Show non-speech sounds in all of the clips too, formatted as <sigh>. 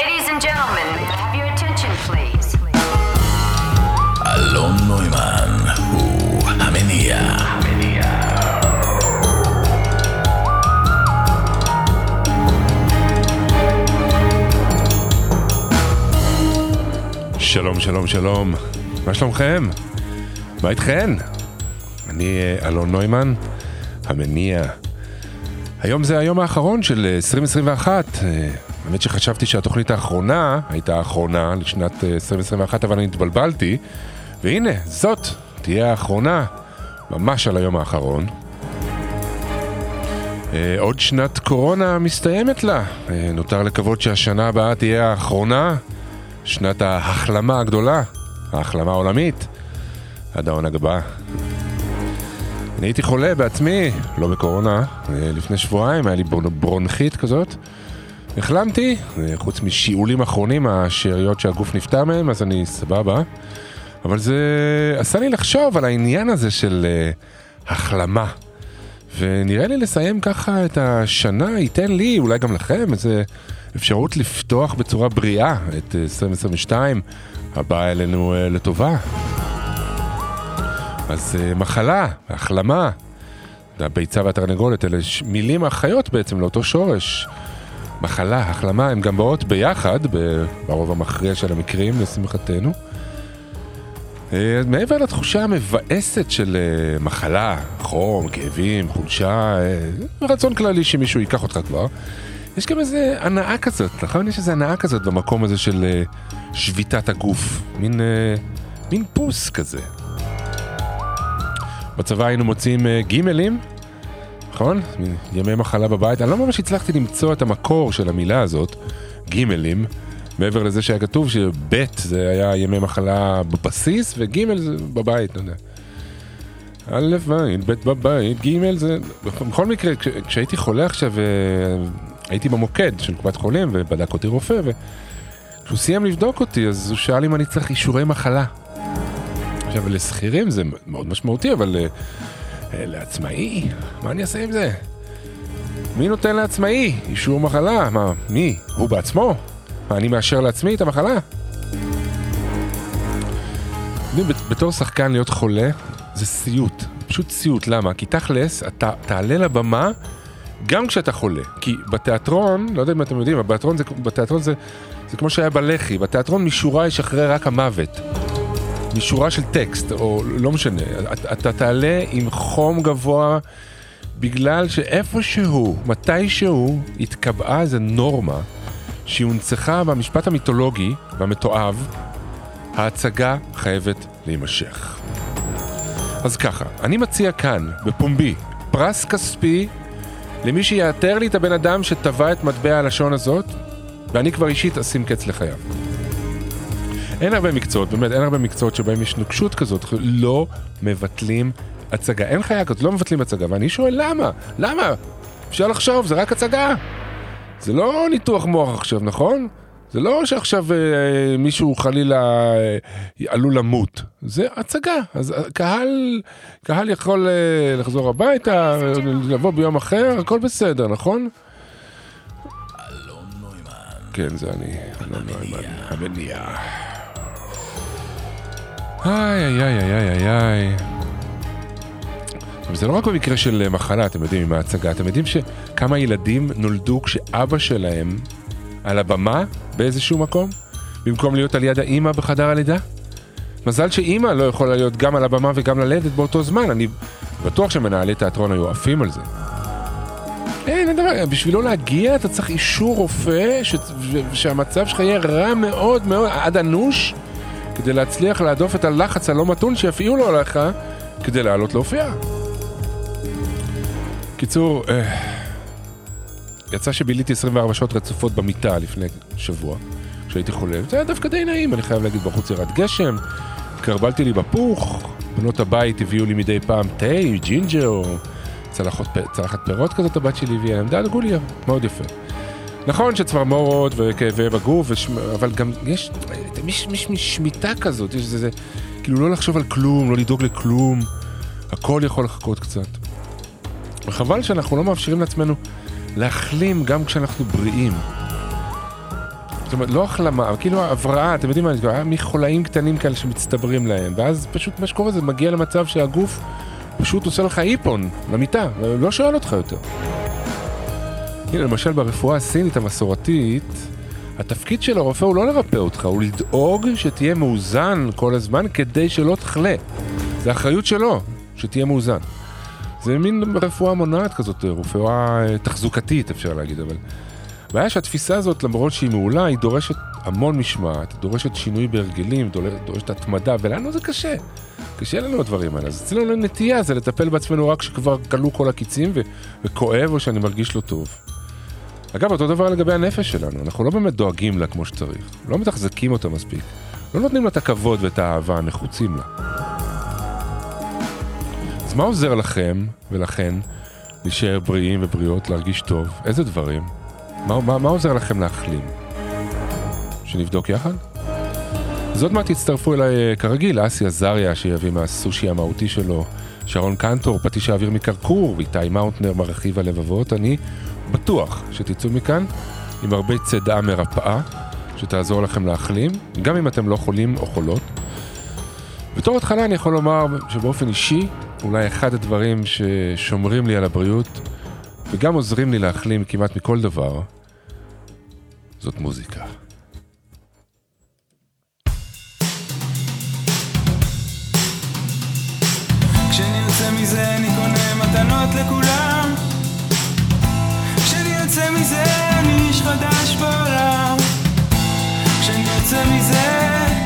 Ladies and gentlemen, have your attention, please? אלון נוימן הוא המניע. שלום, שלום, שלום. מה שלומכם? מה איתכן? אני אה, אלון נוימן, המניע. היום זה היום האחרון של אה, 2021. אה, האמת שחשבתי שהתוכנית האחרונה הייתה האחרונה לשנת אה, 2021, אבל אני התבלבלתי. והנה, זאת תהיה האחרונה, ממש על היום האחרון. אה, עוד שנת קורונה מסתיימת לה. אה, נותר לקוות שהשנה הבאה תהיה האחרונה, שנת ההחלמה הגדולה, ההחלמה העולמית, עד העונג הבא. אני הייתי חולה בעצמי, לא בקורונה, אה, לפני שבועיים היה לי בר- ברונכית כזאת. החלמתי, אה, חוץ משיעולים אחרונים, השאריות שהגוף נפטר מהם, אז אני סבבה. אבל זה עשה לי לחשוב על העניין הזה של אה, החלמה. ונראה לי לסיים ככה את השנה ייתן לי, אולי גם לכם, איזה אפשרות לפתוח בצורה בריאה את אה, 2022 הבאה אלינו אה, לטובה. אז אה, מחלה, החלמה, הביצה והתרנגולת, אלה מילים החיות בעצם לאותו שורש. מחלה, החלמה, הן גם באות ביחד, ברוב המכריע של המקרים, לשמחתנו. אה, מעבר לתחושה המבאסת של אה, מחלה, חום, כאבים, חולשה, אה, רצון כללי שמישהו ייקח אותך כבר, יש גם איזה הנאה כזאת, נכון? יש איזה הנאה כזאת במקום הזה של שביתת הגוף, מין, מין פוס כזה. בצבא היינו מוצאים גימלים, נכון? ימי מחלה בבית. אני לא ממש הצלחתי למצוא את המקור של המילה הזאת, גימלים, מעבר לזה שהיה כתוב שב' זה היה ימי מחלה בבסיס, וג' זה בבית, לא יודע. א' בית, ב' בבית, ג' זה... בכל מקרה, כש, כשהייתי חולה עכשיו, אה, הייתי במוקד של קופת חולים, ובדק אותי רופא, וכשהוא סיים לבדוק אותי, אז הוא שאל אם אני צריך אישורי מחלה. עכשיו, לשכירים זה מאוד משמעותי, אבל אה, לעצמאי, מה אני אעשה עם זה? מי נותן לעצמאי אישור מחלה? מה, מי? הוא בעצמו? מה, אני מאשר לעצמי את המחלה? בתור שחקן להיות חולה זה סיוט, פשוט סיוט, למה? כי תכלס, אתה תעלה לבמה גם כשאתה חולה. כי בתיאטרון, לא יודע אם אתם יודעים, אבל בתיאטרון זה, בתיאטרון זה, זה כמו שהיה בלח"י, בתיאטרון משורה ישחרר רק המוות. משורה של טקסט, או לא משנה, אתה, אתה תעלה עם חום גבוה בגלל שאיפשהו, מתישהו, התקבעה איזה נורמה שהונצחה במשפט המיתולוגי והמתועב, ההצגה חייבת להימשך. אז ככה, אני מציע כאן, בפומבי, פרס כספי למי שיאתר לי את הבן אדם שטבע את מטבע הלשון הזאת, ואני כבר אישית אשים קץ לחייו. אין הרבה מקצועות, באמת, אין הרבה מקצועות שבהם יש נוקשות כזאת, לא מבטלים הצגה. אין חיה כזאת, לא מבטלים הצגה, ואני שואל למה? למה? אפשר לחשוב, זה רק הצגה. זה לא ניתוח מוח עכשיו, נכון? זה לא שעכשיו אה, מישהו חלילה אה, עלול למות, זה הצגה. אז אה, קהל, קהל יכול אה, לחזור הביתה, לבוא ביום אחר, הכל בסדר, נכון? אלון נוימן. כן, זה אני, אלון נוימן, המניע. איי, איי, איי, איי, איי, איי. עכשיו, זה לא רק במקרה של אה, מחלה, אתם יודעים, עם ההצגה, אתם יודעים שכמה ילדים נולדו כשאבא שלהם על הבמה באיזשהו מקום, במקום להיות על יד האימא בחדר הלידה? מזל שאימא לא יכולה להיות גם על הבמה וגם ללדת באותו זמן, אני בטוח שמנהלי תיאטרון היו עפים על זה. אין, אין דבר, בשביל לא להגיע אתה צריך אישור רופא. ש... שהמצב שלך יהיה רע מאוד מאוד, עד אנוש, כדי להצליח להדוף את הלחץ הלא מתון שיפעילו עליך כדי לעלות להופיע. קיצור, אה, יצא שביליתי 24 שעות רצופות במיטה לפני שבוע, כשהייתי חולה. זה היה דווקא די נעים, אני חייב להגיד, בחוץ ירד גשם, כרבלתי לי בפוך, בנות הבית הביאו לי מדי פעם תה, ג'ינג'ר, צלחת פירות כזאת הבת שלי הביאה להם, דאגו לי, מאוד יפה. נכון שצמרמורות וכאבים בגוף, וש... אבל גם יש, יש, יש שמיטה כזאת, יש איזה, כאילו לא לחשוב על כלום, לא לדאוג לכלום, הכל יכול לחכות קצת. וחבל שאנחנו לא מאפשרים לעצמנו להחלים גם כשאנחנו בריאים. זאת אומרת, לא החלמה, כאילו הבראה, אתם יודעים מה, זה היה מחולאים קטנים כאלה שמצטברים להם, ואז פשוט מה שקורה זה מגיע למצב שהגוף פשוט עושה לך איפון למיטה, ולא שואל אותך יותר. הנה, למשל ברפואה הסינית המסורתית, התפקיד של הרופא הוא לא לרפא אותך, הוא לדאוג שתהיה מאוזן כל הזמן כדי שלא תחלה. זה אחריות שלו, שתהיה מאוזן. זה מין רפואה מונעת כזאת, רפואה אה, תחזוקתית אפשר להגיד, אבל... הבעיה שהתפיסה הזאת, למרות שהיא מעולה, היא דורשת המון משמעת, דורשת שינוי בהרגלים, דורשת התמדה, ולנו זה קשה. קשה לנו הדברים האלה. אז אצלנו נטייה זה לטפל בעצמנו רק כשכבר כלו כל הקיצים ו- וכואב או שאני מרגיש לא טוב. אגב, אותו דבר לגבי הנפש שלנו, אנחנו לא באמת דואגים לה כמו שצריך, לא מתחזקים אותה מספיק, לא נותנים לה את הכבוד ואת האהבה הנחוצים לה. אז מה עוזר לכם ולכן להישאר בריאים ובריאות, להרגיש טוב? איזה דברים? מה, מה, מה עוזר לכם להחלים? שנבדוק יחד? אז עוד מעט תצטרפו אליי אה, כרגיל, אסי עזריה שיביא מהסושי המהותי שלו, שרון קנטור, פטיש האוויר מקרקור, ואיתי מאונטנר מרחיב הלבבות. אני בטוח שתצאו מכאן עם הרבה צידה מרפאה, שתעזור לכם להחלים, גם אם אתם לא חולים או חולות. בתור התחלה אני יכול לומר שבאופן אישי, אולי אחד הדברים ששומרים לי על הבריאות וגם עוזרים לי להחלים כמעט מכל דבר, זאת מוזיקה. כשאני יוצא מזה אני קונה מתנות לכולם מזה אני איש חדש בעולם. כשאני יוצא מזה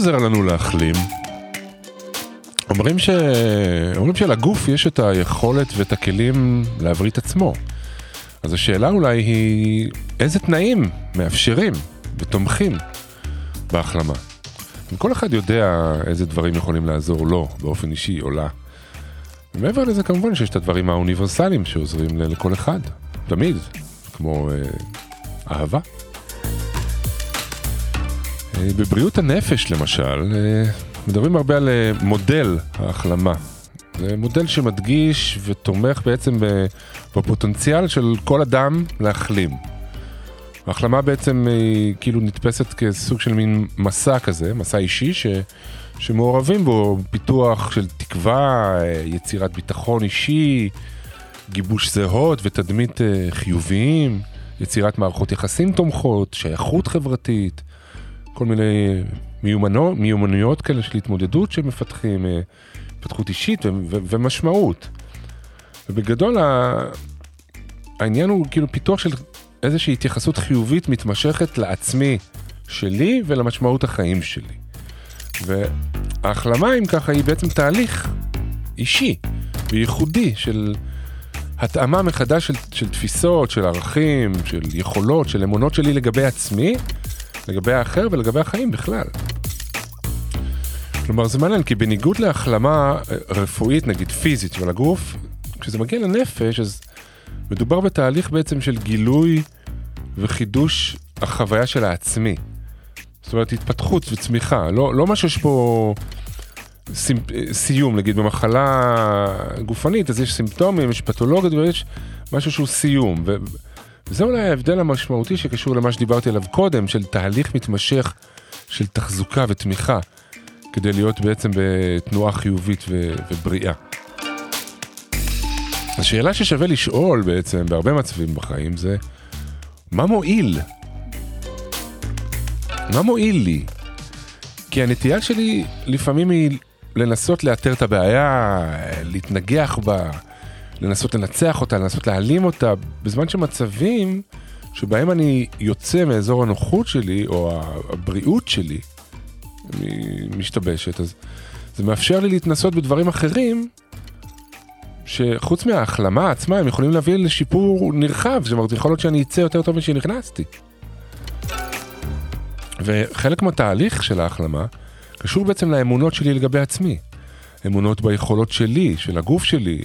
עוזר לנו להחלים? אומרים, ש... אומרים שלגוף יש את היכולת ואת הכלים להבריא את עצמו. אז השאלה אולי היא, איזה תנאים מאפשרים ותומכים בהחלמה? כל אחד יודע איזה דברים יכולים לעזור לו באופן אישי או לה. ומעבר לזה כמובן שיש את הדברים האוניברסליים שעוזרים לכל אחד, תמיד, כמו אה, אהבה. אה, בבריאות הנפש למשל, אה, מדברים הרבה על אה, מודל ההחלמה. זה מודל שמדגיש ותומך בעצם בפוטנציאל של כל אדם להחלים. ההחלמה בעצם היא כאילו נתפסת כסוג של מין מסע כזה, מסע אישי, ש, שמעורבים בו פיתוח של תקווה, יצירת ביטחון אישי, גיבוש זהות ותדמית חיוביים, יצירת מערכות יחסים תומכות, שייכות חברתית, כל מיני מיומנו, מיומנויות כאלה של התמודדות שמפתחים, אה, התפתחות אישית ו- ו- ומשמעות. ובגדול ה- העניין הוא כאילו פיתוח של איזושהי התייחסות חיובית מתמשכת לעצמי שלי ולמשמעות החיים שלי. וההחלמה, אם ככה, היא בעצם תהליך אישי וייחודי של התאמה מחדש של, של תפיסות, של ערכים, של יכולות, של אמונות שלי לגבי עצמי, לגבי האחר ולגבי החיים בכלל. כלומר, זה מעניין, כי בניגוד להחלמה אה, רפואית, נגיד פיזית של הגוף, כשזה מגיע לנפש, אז מדובר בתהליך בעצם של גילוי וחידוש החוויה של העצמי. זאת אומרת, התפתחות וצמיחה, לא, לא מה שיש פה סימפ... סיום, נגיד במחלה גופנית, אז יש סימפטומים, יש פתולוגיות ויש משהו שהוא סיום. ו... וזה אולי ההבדל המשמעותי שקשור למה שדיברתי עליו קודם, של תהליך מתמשך של תחזוקה ותמיכה, כדי להיות בעצם בתנועה חיובית ו... ובריאה. השאלה ששווה לשאול בעצם בהרבה מצבים בחיים זה, מה מועיל? מה מועיל לי? כי הנטייה שלי לפעמים היא לנסות לאתר את הבעיה, להתנגח בה, לנסות לנצח אותה, לנסות להעלים אותה, בזמן שמצבים שבהם אני יוצא מאזור הנוחות שלי, או הבריאות שלי, משתבשת, אז זה מאפשר לי להתנסות בדברים אחרים, שחוץ מההחלמה עצמה, הם יכולים להביא לשיפור נרחב, זאת אומרת, יכול להיות שאני אצא יותר טוב משנכנסתי. וחלק מהתהליך של ההחלמה קשור בעצם לאמונות שלי לגבי עצמי. אמונות ביכולות שלי, של הגוף שלי.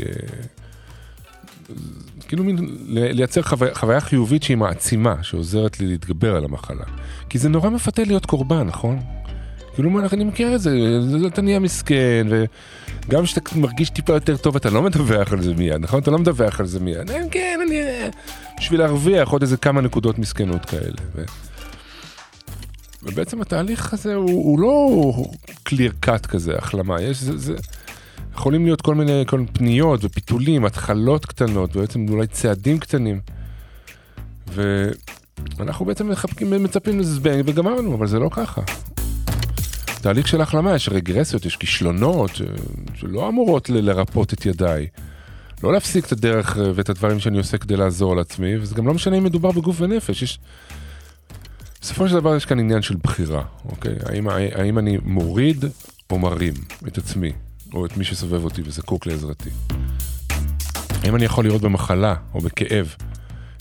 כאילו מין לייצר חוויה, חוויה חיובית שהיא מעצימה, שעוזרת לי להתגבר על המחלה. כי זה נורא מפתה להיות קורבן, נכון? כאילו, מה, אני מכיר את זה, אתה נהיה מסכן, וגם כשאתה מרגיש טיפה יותר טוב, אתה לא מדווח על זה מיד, נכון? אתה לא מדווח על זה מיד. "אה, כן, אני... בשביל להרוויח עוד איזה כמה נקודות מסכנות כאלה. ו... ובעצם התהליך הזה הוא, הוא לא clear cut כזה, החלמה. יש, זה, זה, יכולים להיות כל מיני, כל מיני פניות ופיתולים, התחלות קטנות, ובעצם אולי צעדים קטנים. ואנחנו בעצם מחבקים, מצפים לזבנג וגמרנו, אבל זה לא ככה. תהליך של החלמה, יש רגרסיות, יש כישלונות ש... שלא אמורות ל- לרפות את ידיי. לא להפסיק את הדרך אה, ואת הדברים שאני עושה כדי לעזור לעצמי, וזה גם לא משנה אם מדובר בגוף ונפש, יש... בסופו של דבר יש כאן עניין של בחירה, אוקיי? האם, האם אני מוריד או מרים את עצמי, או את מי שסובב אותי וזקוק לעזרתי? האם אני יכול לראות במחלה או בכאב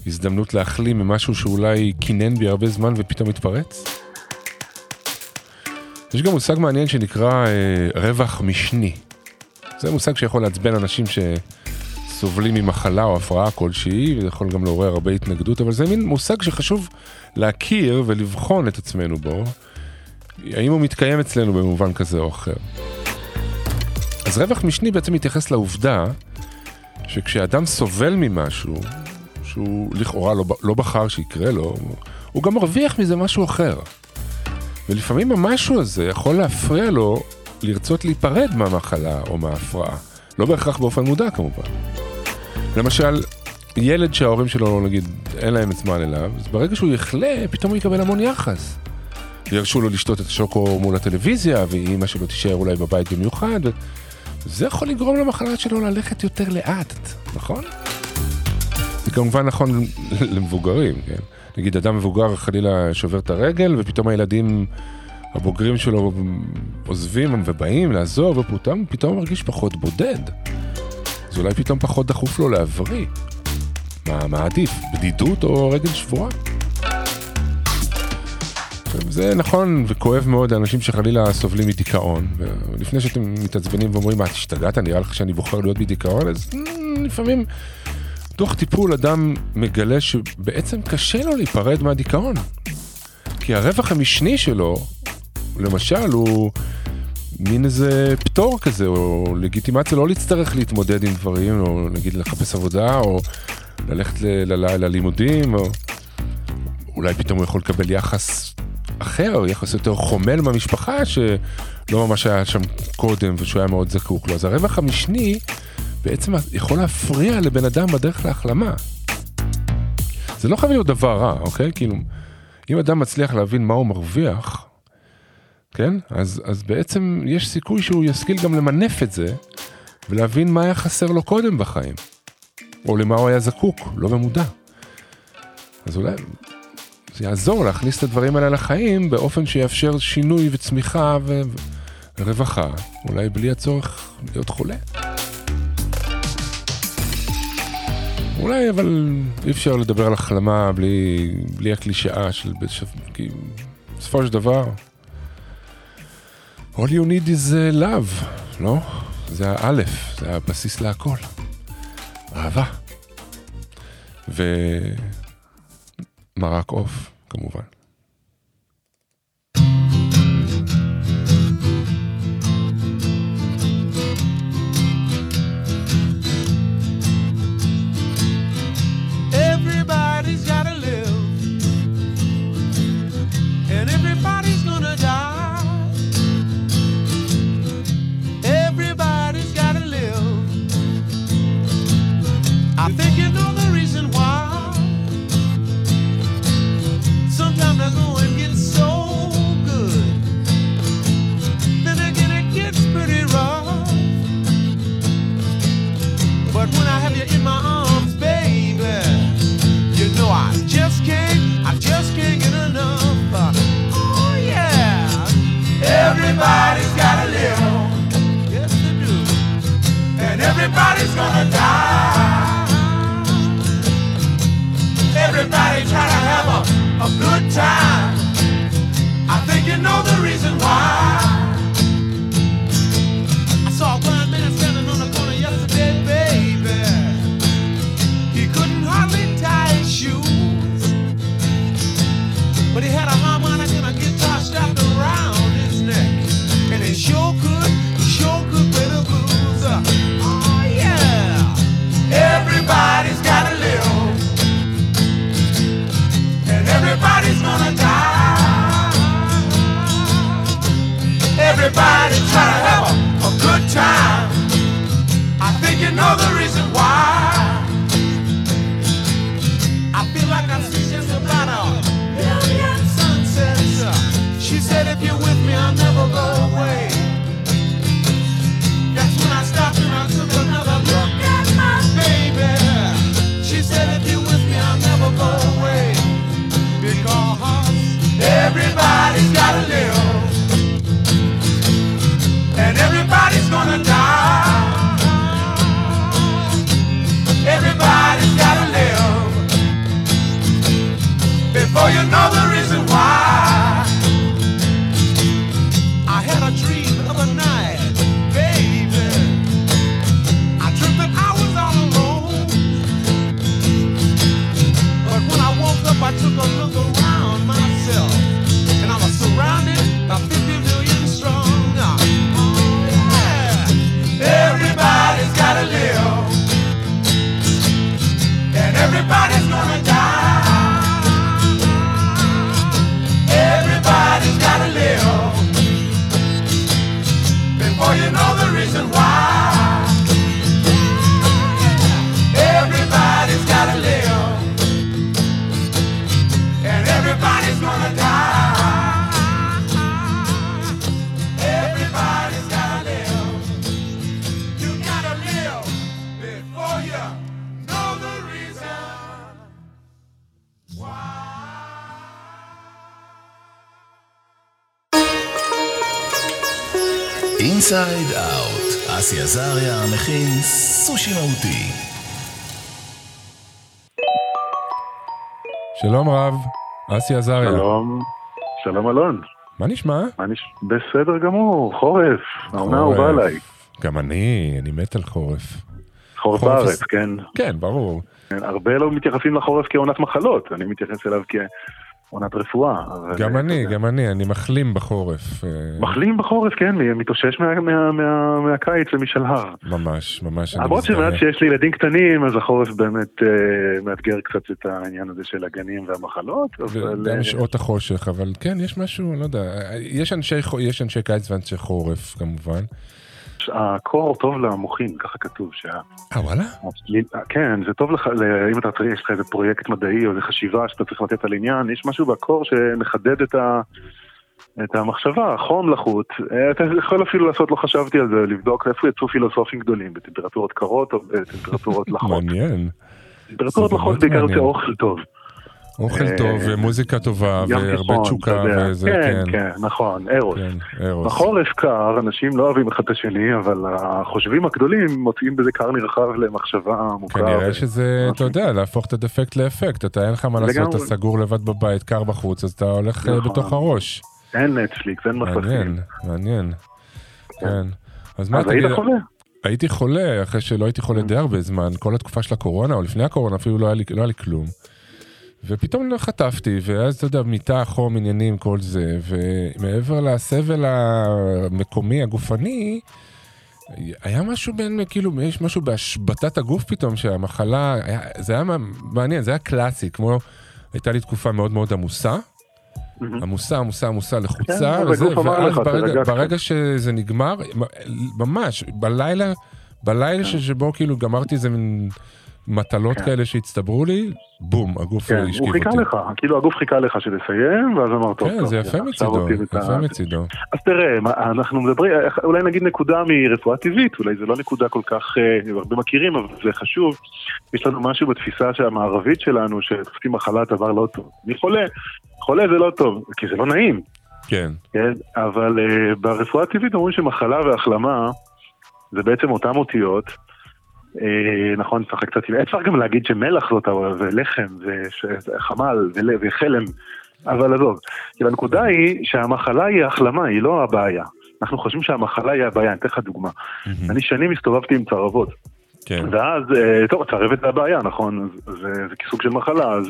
הזדמנות להחלים ממשהו שאולי קינן בי הרבה זמן ופתאום התפרץ? יש גם מושג מעניין שנקרא אה, רווח משני. זה מושג שיכול לעצבן אנשים שסובלים ממחלה או הפרעה כלשהי, וזה יכול גם לעורר הרבה התנגדות, אבל זה מין מושג שחשוב להכיר ולבחון את עצמנו בו, האם הוא מתקיים אצלנו במובן כזה או אחר. אז רווח משני בעצם מתייחס לעובדה שכשאדם סובל ממשהו, שהוא לכאורה לא, לא בחר שיקרה לו, הוא גם מרוויח מזה משהו אחר. ולפעמים המשהו הזה יכול להפריע לו לרצות להיפרד מהמחלה או מההפרעה. לא בהכרח באופן מודע כמובן. למשל, ילד שההורים שלו, נגיד, אין להם זמן אליו, אז ברגע שהוא יחלה, פתאום הוא יקבל המון יחס. ירשו לו לשתות את השוקו מול הטלוויזיה, ואימא שלו תישאר אולי בבית במיוחד. זה יכול לגרום למחלה שלו ללכת יותר לאט, נכון? זה כמובן נכון למבוגרים, כן? נגיד אדם מבוגר חלילה שובר את הרגל, ופתאום הילדים הבוגרים שלו עוזבים ובאים לעזוב, ופתאום פתאום הוא מרגיש פחות בודד. אז אולי פתאום פחות דחוף לו להבריא. מה, מה עדיף, בדידות או רגל שבורה? זה נכון וכואב מאוד לאנשים שחלילה סובלים מדיכאון, ולפני שאתם מתעצבנים ואומרים, מה, השתגעת? נראה לך שאני בוחר להיות בדיכאון? אז mm, לפעמים, תוך טיפול אדם מגלה שבעצם קשה לו להיפרד מהדיכאון. כי הרווח המשני שלו, למשל, הוא מין איזה פטור כזה, או לגיטימציה לא להצטרך להתמודד עם דברים, או נגיד לחפש עבודה, או ללכת ללימודים, או אולי פתאום הוא יכול לקבל יחס אחר, יחס יותר חומל מהמשפחה, שלא ממש היה שם קודם, ושהוא היה מאוד זקוק לו. אז הרווח המשני בעצם יכול להפריע לבן אדם בדרך להחלמה. זה לא חייב להיות דבר רע, אוקיי? כאילו, אם אדם מצליח להבין מה הוא מרוויח, כן? אז, אז בעצם יש סיכוי שהוא ישכיל גם למנף את זה, ולהבין מה היה חסר לו קודם בחיים. או למה הוא היה זקוק, לא במודע. אז אולי זה יעזור להכניס את הדברים האלה לחיים באופן שיאפשר שינוי וצמיחה ו... ורווחה, אולי בלי הצורך להיות חולה. אולי אבל אי אפשר לדבר על החלמה בלי, בלי הקלישאה של כי בסופו של דבר All you need is uh, love, לא? זה האלף, זה הבסיס להכל. אהבה. ומרק עוף, כמובן. Everybody's gonna die. Everybody try to have a, a good time. I think you know the reason why. אינסייד אאוט, אסי עזריה מכין סושי מהותי. שלום רב, אסי עזריה. שלום, שלום אלון. מה נשמע? מה נש... בסדר גמור, חורף. העונה. אהובה עליי. גם אני, אני מת על חורף. חורף חורף בארץ, כן. כן, ברור. כן, הרבה לא מתייחסים לחורף כעונת מחלות, אני מתייחס אליו כעונת רפואה. גם אה, אני. גם אני, אני מחלים בחורף. אה, מחלים בחורף, כן, מתאושש מה, מה, מה, מהקיץ ומשל הר. ממש, ממש. למרות. שמעט שיש לי ילדים קטנים, אז החורף באמת אה, מאתגר קצת את העניין הזה של הגנים והמחלות, אבל... אה, שעות החושך, אבל כן, יש משהו, לא יודע, יש אנשי קיץ ואנשי חורף כמובן. הקור טוב למוחין, ככה כתוב, שה... אה, וואלה? כן, זה טוב לך, אם אתה צריך, יש לך איזה פרויקט מדעי או איזה חשיבה שאתה צריך לתת על עניין, יש משהו בקור שמחדד את, ה, את המחשבה, חום לחוט. אה, אתה יכול אפילו לעשות, לא חשבתי על זה, לבדוק איפה יצאו פילוסופים גדולים, בטמפרטורות קרות או בטמפרטורות לחות. <laughs> מעניין. טמפרטורות זה לחות בעיקר. יוצא אוכל טוב. אוכל אה, טוב, ומוזיקה טובה, והרבה תשוקה. וזה, כן, כן. כן, נכון, ארוס. כן, ארוס. בחורף קר, אנשים לא אוהבים אחד את השני, אבל החושבים הגדולים מוצאים בזה קר נרחב למחשבה עמוקה. כנראה שזה, אתה יודע, להפוך את הדפקט לאפקט. אתה אין לך מה לעשות. אתה סגור לבד בבית, קר בחוץ, אז אתה הולך אה, נכון. בתוך הראש. אין נטפליקס, אין מסכים. מעניין, מעניין. כן. אז מה, אז היית תגיד, חולה? הייתי חולה אחרי שלא הייתי חולה די הרבה זמן, כל התקופה של הקורונה, או לפני הקורונה אפילו לא היה לי, לא היה לי כלום. ופתאום חטפתי, ואז אתה יודע, מיטה, חום, עניינים, כל זה, ומעבר לסבל המקומי, הגופני, היה משהו בין, כאילו, יש משהו בהשבתת הגוף פתאום, שהמחלה, היה, זה היה מעניין, זה היה קלאסי, כמו, הייתה לי תקופה מאוד מאוד עמוסה, עמוסה, עמוסה, עמוסה לחוצה, כן, וזה, ואז ברגע. ברגע שזה נגמר, ממש, בלילה, בלילה ש- שבו כאילו גמרתי איזה מין מטלות כן. כאלה שהצטברו לי, בום, הגוף כן, השכיב הוא חיכה אותי. לך, כאילו הגוף חיכה לך שתסיים, ואז אמר טוב, כן, טוב, זה יפה מצידו, יפה מצידו. אז תראה, אנחנו מדברים, אולי נגיד נקודה מרפואה טבעית, אולי זה לא נקודה כל כך, אה, הרבה מכירים, אבל זה חשוב. יש לנו משהו בתפיסה המערבית שלנו, שתופסים מחלת דבר לא טוב. אני חולה, חולה זה לא טוב, כי זה לא נעים, כן, כן? אבל אה, ברפואה הטבעית אומרים שמחלה והחלמה זה בעצם אותן אותיות. אה, נכון, צריך קצת, אפשר גם להגיד שמלח זאת, ולחם, וחמל, וחלם, אבל עזוב. כאילו הנקודה היא שהמחלה היא החלמה, היא לא הבעיה. אנחנו חושבים שהמחלה היא הבעיה, אני אתן לך דוגמה. אני שנים הסתובבתי עם צרבות, כן, ואז, אה, טוב, צרבת זה הבעיה, נכון? אז זה, כסוג של מחלה, אז,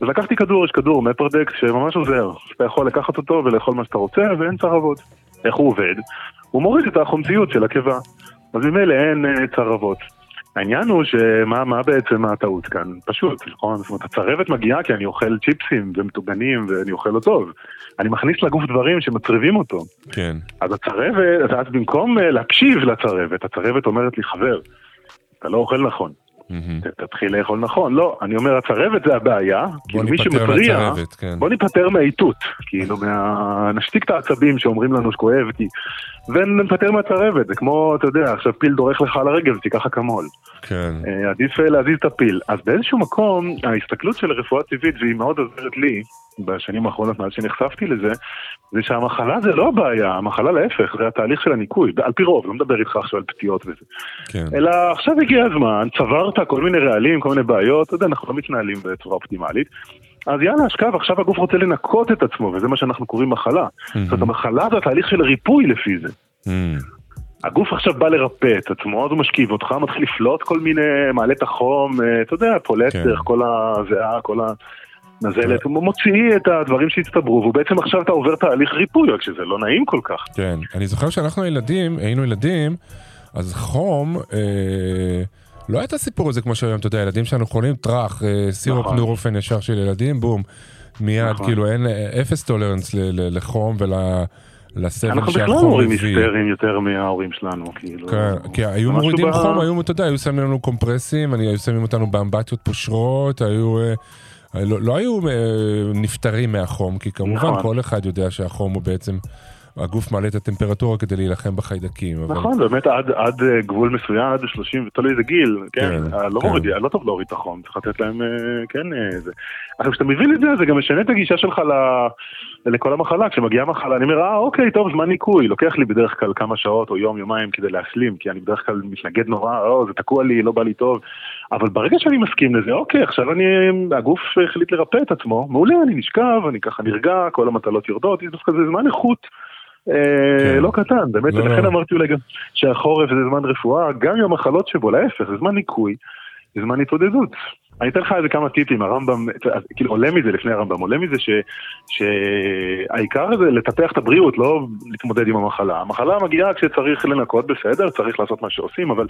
אז לקחתי כדור, יש כדור מפרדקס שממש עוזר. אתה יכול לקחת אותו ולאכול מה שאתה רוצה, ואין צרבות. איך הוא עובד? הוא מוריד את החומציות של הקיבה. אז ממילא אין אה, צרבות. העניין הוא שמה מה בעצם הטעות כאן? פשוט, נכון? זאת אומרת, הצרבת מגיעה כי אני אוכל צ'יפסים ומטוגנים ואני אוכל לא טוב. אני מכניס לגוף דברים שמצריבים אותו. כן, אז הצרבת, אז במקום אה, להקשיב לצרבת, הצרבת אומרת לי, חבר, אתה לא אוכל נכון, תתחיל לאכול נכון. לא, אני אומר, הצרבת זה הבעיה, כאילו מי מהצרבת, כן. בוא ניפטר מהאיתות, כאילו. <laughs> נשתיק את העצבים שאומרים לנו שכואב, כי... וניפטר מהצרבת, זה כמו, אתה יודע, עכשיו פיל דורך לך על הרגל, תיקח אקמול. כן, אה, עדיף אה, להזיז את הפיל. אז באיזשהו מקום, ההסתכלות של רפואה טבעית, והיא מאוד עוזרת לי, בשנים האחרונות מאז שנחשפתי לזה, זה שהמחלה זה לא הבעיה, המחלה להפך, זה התהליך של הניקוי, על פי רוב, לא מדבר איתך עכשיו על פציעות וזה. כן, אלא עכשיו הגיע הזמן, צברת כל מיני רעלים, כל מיני בעיות, אתה יודע, אנחנו לא מתנהלים בצורה אופטימלית. אז יאללה, אשכב, עכשיו הגוף רוצה לנקות את עצמו, וזה מה שאנחנו קוראים מחלה. זאת אומרת, המחלה זה התהליך של ריפוי לפי זה. מהמם. הגוף עכשיו בא לרפא את עצמו, אז הוא משכיב אותך, מתחיל לפלוט כל מיני, מעלה את החום, אה, אתה יודע, פולט כן. דרך כל הזיעה, כל הנזלת, הוא מוציא את הדברים שהצטברו, והוא בעצם עכשיו אתה עובר תהליך ריפוי, רק שזה לא נעים כל כך. כן, אני זוכר שאנחנו ילדים, היינו ילדים, אז חום, אה, לא היה את הסיפור הזה כמו שהיום, אתה יודע, ילדים שלנו חולים טראח, אה, סירופ נכון. נורופן ישר של ילדים, בום, מיד, נכון. כאילו אין אה, אפס tolerance ל- ל- לחום ולסבל אנחנו בכלל שהחום הורים מביא. היסטריים יותר מההורים שלנו, כאילו. כן, כי היו מורידים חום, היו, אתה יודע, היו שמים לנו קומפרסים, היו שמים אותנו באמבטיות פושרות, היו... אה, לא, לא היו נפטרים מהחום, כי כמובן נכון. כל אחד יודע שהחום הוא בעצם... הגוף מעלה את הטמפרטורה כדי להילחם בחיידקים. אבל... נכון, באמת עד, עד אה, גבול מסוים, עד 30, תלוי איזה גיל, כן, כן, אה, לא כן. מוריד, לא טוב להוריד את החום, צריך לתת להם, אה, כן, אה, זה. עכשיו כשאתה מבין את זה, זה גם משנה את הגישה שלך ל... לכל המחלה, כשמגיעה מחלה, אני אומר, אה, אוקיי, טוב, זמן ניקוי, לוקח לי בדרך כלל כמה שעות או יום, יומיים כדי להסלים, כי אני בדרך כלל מתנגד נורא, או, זה תקוע לי, לא בא לי טוב, אבל ברגע שאני מסכים לזה, אוקיי, עכשיו אני, הגוף החליט לרפא את עצמו, מעולה, אני נשכב, אני ככה נרגע, כל המטלות יורדות, דווקא זה זמן איכות. אה, כן. לא קטן, באמת, לא, ולכן לא. אמרתי אולי גם שהחורף זה זמן רפואה, גם עם המחלות שבו, להפך, זה זמן ניקוי, זה זמן התמודדות. אני אתן לך איזה כמה טיפים, הרמב"ם, כאילו עולה מזה לפני הרמב"ם, עולה מזה ש, שהעיקר זה לטפח את הבריאות, לא להתמודד עם המחלה. המחלה מגיעה כשצריך לנקות בסדר, צריך לעשות מה שעושים, אבל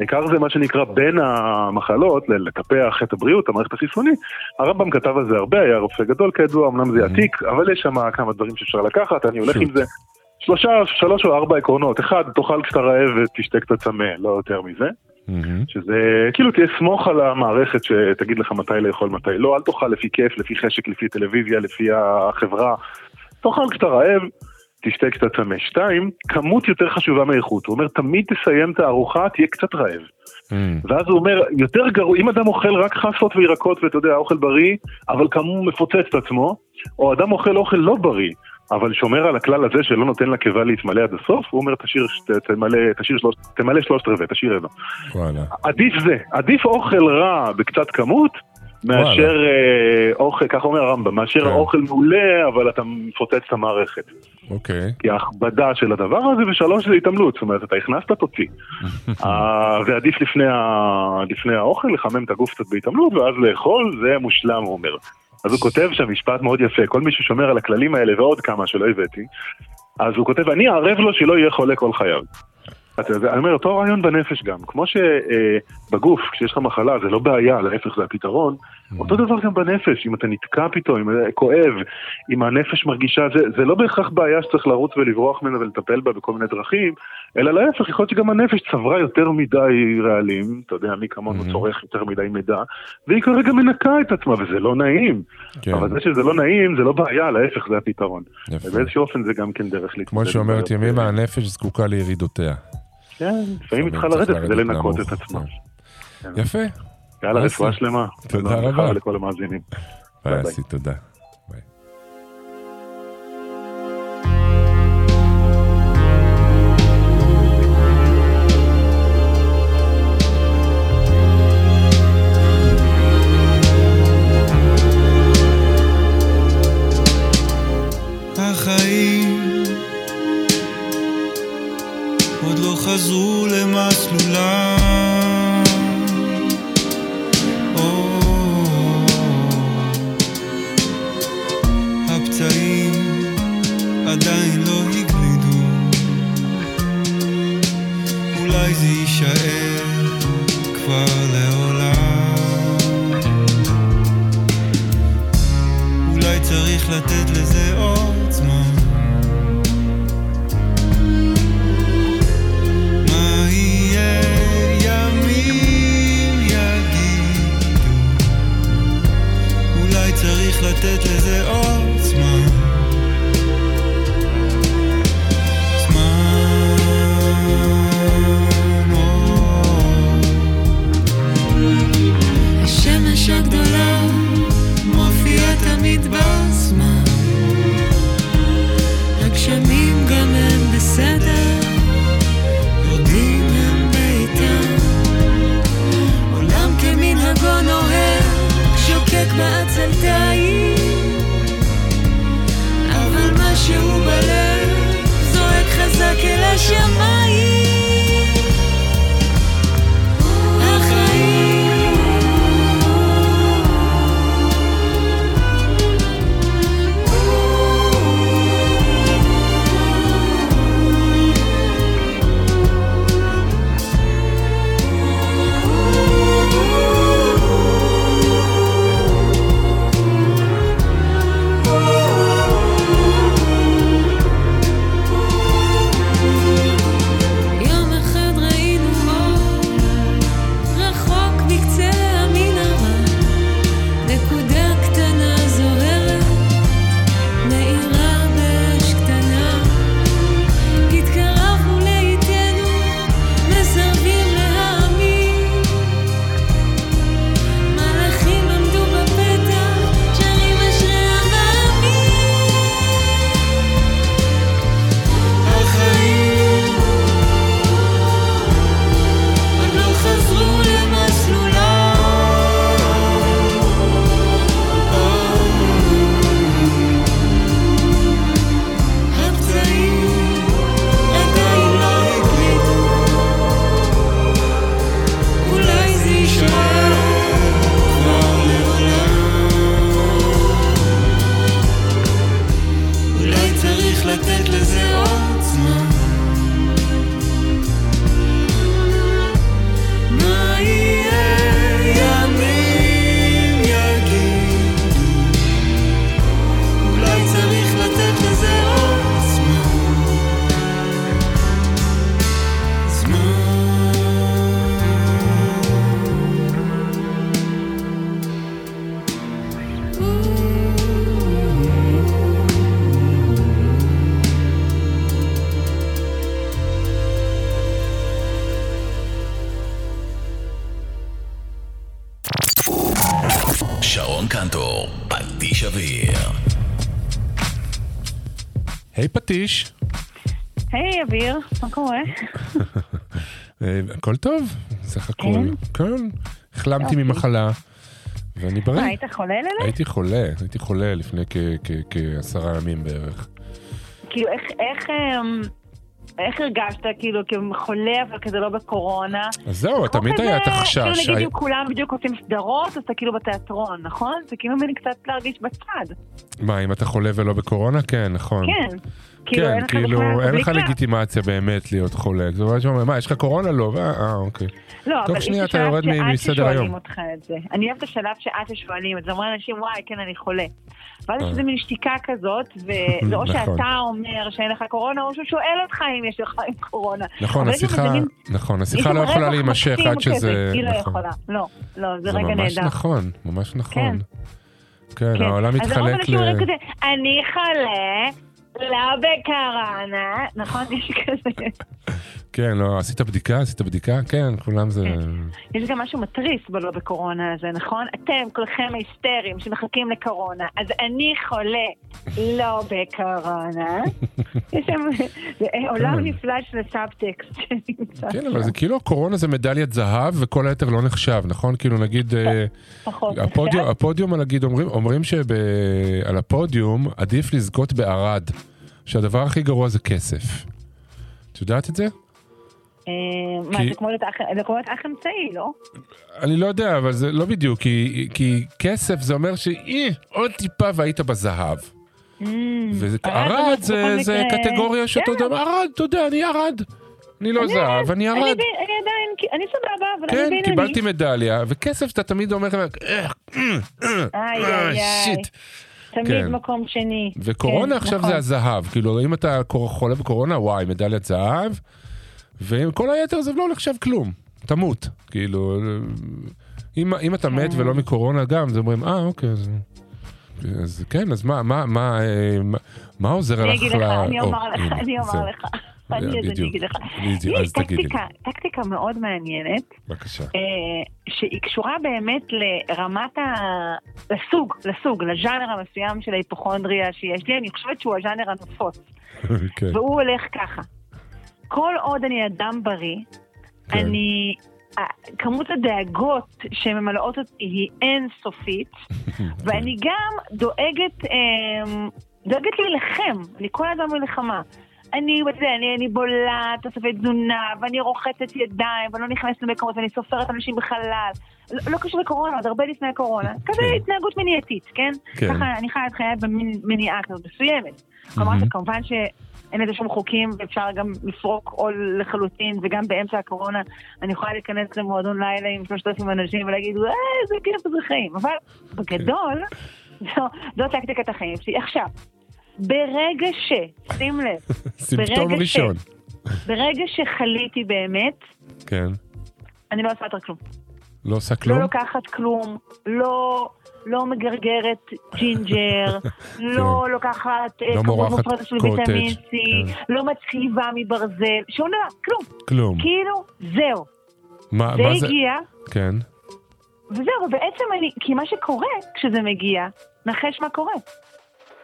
העיקר זה מה שנקרא בין המחלות, לטפח את הבריאות, המערכת החיסונית. הרמב"ם כתב על זה הרבה, היה רופא גדול כידוע, אמנם זה עתיק, אבל יש שם כמה דברים שאפשר לקחת, אני הולך. עם זה. שלושה, שלוש או ארבע עקרונות, אחד, תאכל כשאתה רעב ותשתה קצת צמא, לא יותר מזה. מהמם. שזה כאילו תהיה סמוך על המערכת שתגיד לך מתי לאכול מתי לא, אל תאכל לפי כיף, לפי חשק, לפי טלוויזיה, לפי החברה. תאכל כשאתה רעב, תשתה קצת צמא. שתיים, כמות יותר חשובה מאיכות. הוא אומר, תמיד תסיים את הארוחה, תהיה קצת רעב. מהמם. ואז הוא אומר, יותר גרוע, אם אדם אוכל רק חסות וירקות ואתה יודע, אוכל בריא, אבל כאמור מפוצץ את עצמו, או אדם אוכל אוכל לא בריא, אבל שומר על הכלל הזה שלא נותן לקיבה להתמלא עד הסוף, הוא אומר, תשאיר, תמלא, תשאיר שלוש, תמלא שלושת רבעי, תשאיר רבע. וואלה. עדיף זה, עדיף אוכל רע בקצת כמות, מאשר אה, אוכל, ככה אומר הרמב"ם, מאשר כן. אוכל מעולה, אבל אתה מפוצץ את המערכת. אוקיי. כי ההכבדה של הדבר הזה, ושלוש זה התעמלות, זאת אומרת, אתה הכנסת, תוציא. <laughs> אה, ועדיף לפני, ה... לפני האוכל לחמם את הגוף קצת בהתעמלות, ואז לאכול, זה מושלם, הוא אומר. אז הוא כותב שם משפט מאוד יפה, כל מי ששומר על הכללים האלה ועוד כמה שלא הבאתי, אז הוא כותב, אני אערב לו שלא יהיה חולה כל חייו. אתה יודע, אני אומר, אותו רעיון בנפש גם, כמו שבגוף, כשיש לך מחלה, זה לא בעיה, להפך זה הפתרון, אותו דבר גם בנפש, אם אתה נתקע פתאום, אם זה כואב, אם הנפש מרגישה, זה, זה לא בהכרח בעיה שצריך לרוץ ולברוח ממנה ולטפל בה בכל מיני דרכים, אלא להפך, יכול להיות שגם הנפש צברה יותר מדי רעלים, אתה יודע, מי כמונו Mhm. צורך יותר מדי מידע, והיא כרגע מנקה את עצמה, וזה לא נעים. כן. אבל זה שזה לא נעים, זה לא בעיה, להפך, זה הפתרון. יפה. ובאיזשהו אופן זה גם כן דרך להתמודד. כמו שאומרת. ימימה, הנפש זקוקה לירידותיה. כן, לפעמים היא צריכה לרדת כדי לנקות. את עצמה. כן. יפה. יאללה, אסי. רפואה שלמה. תודה רבה. ולכל המאזינים. ביי ביי. אסי, תודה. ביי. החיים עוד לא חזרו למסלולם. לתת לזה עוד זמן. לתת לזה עוד הכל טוב, סך הכל. כן. החלמתי יופי. ממחלה, ואני בריא. מה, היית חולה לזה? הייתי חולה, הייתי חולה לפני כעשרה ימים בערך. כאילו, איך, איך, אמ, איך הרגשת, כאילו, כחולה, אבל כזה לא בקורונה? אז זהו, תמיד היה את החשש. כאילו, נגיד, אם כולם בדיוק עושים סדרות, אז אתה כאילו בתיאטרון, נכון? זה כאילו מין קצת להרגיש בצד. מה, אם אתה חולה ולא בקורונה? כן, נכון. כן. כאילו, כן, כאילו, אין לך. לגיטימציה באמת להיות חולה. זאת אומרת, שאומרים, מה, יש לך קורונה? לא. אה, אה, אוקיי. לא, אבל יש אתה יורד שעד מסדר ששואלים היום. אותך את זה. אני אוהבת את השלב שעד ששואלים את זה. אומרים אנשים, וואי, כן, אני חולה. ואז יש אה. איזה מין שתיקה כזאת, וזה <laughs> או נכון. שאתה אומר שאין לך קורונה, או שהוא שואל אותך אם יש לך עם קורונה. נכון, השיחה, נכון, השיחה לא יכולה להימשך עד שזה... היא לא נכון. יכולה. לא, לא, זה זה רגע ממש נהדר. נכון, ממש נכון. כן, כן. העולם אז רוב מתחלק אומרים ל... כזה, אני חולה, לא בקורונה, נכון? יש כזה. כן, לא, עשית בדיקה? עשית בדיקה? כן, כולם זה... יש גם משהו מתריס בלא בקורונה הזה, נכון? אתם כולכם היסטריים שמחכים לקורונה, אז אני חולה לא בקורונה. <laughs> יש שם עולם כן. נפלא של סאבטקסט שנמצא כן, אבל שם. זה כאילו הקורונה זה מדליית זהב וכל היתר לא נחשב, נכון? כאילו נגיד, אה. הפודיום, נגיד אומרים שעל הפודיום עדיף לזכות בערד, שהדבר הכי גרוע זה כסף. את יודעת את זה? אה, מה, זה כמו להיות אח- אמצעי, לא? אני לא יודע, אבל זה לא בדיוק, כי, כי כסף זה אומר שאי, עוד טיפה והיית בזהב. וזה ערד ערד זה קטגוריה שאתה כן. יודע, ערד, אתה יודע, אני ערד. אני לא זהב, אני ערד. אני עדיין, אני סבבה, אבל אני כן, בינוני. קיבלתי מדליה, וכסף אתה תמיד אומר, "אה. שיט. תמיד כן. מקום שני. וקורונה כן, עכשיו נכון. זה הזהב, כאילו אם אתה חולה בקורונה, וואי, מדליית זהב, וכל היתר זה לא נחשב כלום, תמות, כאילו, אם, אם אתה מת כן. ולא מקורונה גם, אז אומרים, אה, אוקיי, אז, אז כן, אז מה, מה, מה, אה, מה, מה עוזר אני לך? אגיד לך, אני או, אומר לך, אני. אומר לך. אני אז אני. אגיד לך. בדיוק, לי אז תגידי לי. טקטיקה, מאוד מעניינת, בבקשה. אה, שהיא קשורה באמת לרמת ה... לסוג, לסוג, לז'אנר המסוים של ההיפוכונדריה שיש לי, אני חושבת שהוא הז'אנר הנפוץ. <laughs> כן, והוא הולך ככה. כל עוד אני אדם בריא, כן. אני... כמות הדאגות שממלאות אותי היא אינסופית, <laughs> ואני גם דואגת, אמ, דואגת להילחם, אני כל הזמן מלחמה. אני, יודע, אני, אני בולעת תוספי תזונה, ואני רוחצת ידיים, ואני לא נכנסת למקומות, ואני סופרת אנשים בחלל. לא, לא קשור לקורונה, עוד הרבה לפני הקורונה. כזה התנהגות מניעתית, כן? כן. ככה אני חיה את חיי במניעה כזאת מסוימת. כלומר, כמובן שאין לזה שום חוקים, ואפשר גם לפרוק עול לחלוטין, וגם באמצע הקורונה אני יכולה להיכנס למועדון לילה עם שלושת אלפים אנשים ולהגיד, וואי, איזה כיף, איזה חיים. אבל בגדול, זו, זו טקטיקת החיים שלי. עכשיו, ברגע ש... שים לב, <laughs> סימפטום ראשון. ברגע שחליתי באמת, כן, אני לא עושה יותר כלום. לא עושה כלום? לא לוקחת כלום, לא, לא מגרגרת ג'ינג'ר, <laughs> לא לוקחת אה, לא כמות מופרטת של ויטמין C, כן. לא מצליבה עם ברזל, שום דבר, כלום. כלום. כאילו, זהו. מה זה מה זה? הגיע, כן. וזהו, ובעצם אני, כי מה שקורה כשזה מגיע, נחש מה קורה.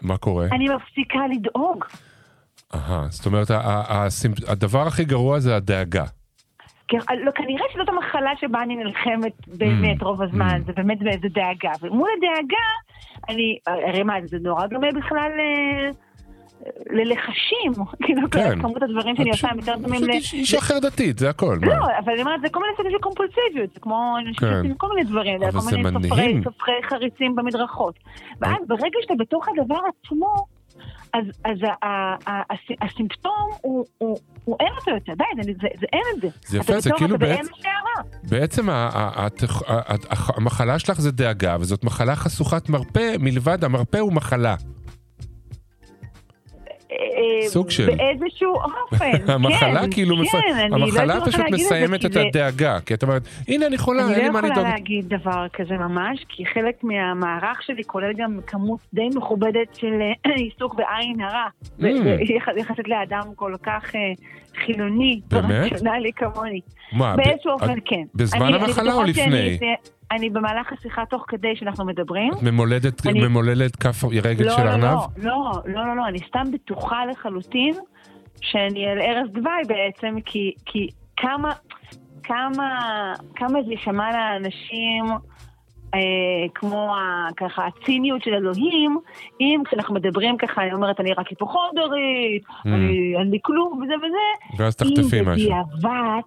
מה קורה? אני מפסיקה לדאוג. אהה, זאת אומרת, הדבר הכי גרוע זה הדאגה. כי- לא, כנראה שזאת המחלה שבה אני נלחמת באמת Mm, רוב הזמן, mm. זה באמת באיזה דאגה. ומול הדאגה, אני, הרי מה, זה נורא דומה בכלל ל- ללחשים, <laughs> כאילו, כן. כמות הדברים שאני עושה פשוט- הם יותר דומים פשוט ל... איש- איש אחר דתית, זה הכל. לא, אבל אני אומרת, זה כל מיני סוגים של קומפולסיביות, זה כמו אנשים כן. שעושים כל מיני דברים, אבל כל זה מיני סופרי- חריצים במדרכות. ואז ברגע שאתה בתוך הדבר עצמו, אז, אז ה- ה- ה- הס- הסימפטום הוא, הוא, הוא אין אותו יותר, די, זה, זה, זה אין את זה. זה יפה, זה כאילו באמצע בעצם-. בעצם המחלה שלך זה דאגה, וזאת מחלה חשוכת מרפא, מלבד המרפא הוא מחלה. אה, סוג של. באיזשהו אופן, <laughs> המחלה כן, כאילו, מפ- כן, אני לא המחלה רוצה פשוט להגיד את זה, מסיימת כי את זה- הדאגה, כי את אומרת, הנה אני חולה, אני אין לי לא מה יכולה לדאוג. להגיד דבר כזה ממש, כי חלק מהמערך שלי כולל גם כמות די מכובדת של אה, <clears throat> עיסוק בעין הרע. Mm. יחסית לאדם כל כך אה, חילוני, באמת? רציונלי כמוני. מה, באיזשהו אופן כן. בזמן אני- אני המחלה או לפני? אני במהלך השיחה תוך כדי שאנחנו מדברים. את ממולדת, אני- ממולדת כף רגל לא, של לא, ארנב? לא, לא, לא, לא, לא, אני סתם בטוחה לחלוטין שאני על ערש דווי בעצם, כי, כי כמה, כמה, כמה זה יישמע לאנשים אה, כמו ה, ככה הציניות של אלוהים, אם כשאנחנו מדברים ככה, אני אומרת, אני רק היפוכונדרית, אני, אין לי כלום וזה וזה, ואז תחטפי אם משהו. בדיעבד,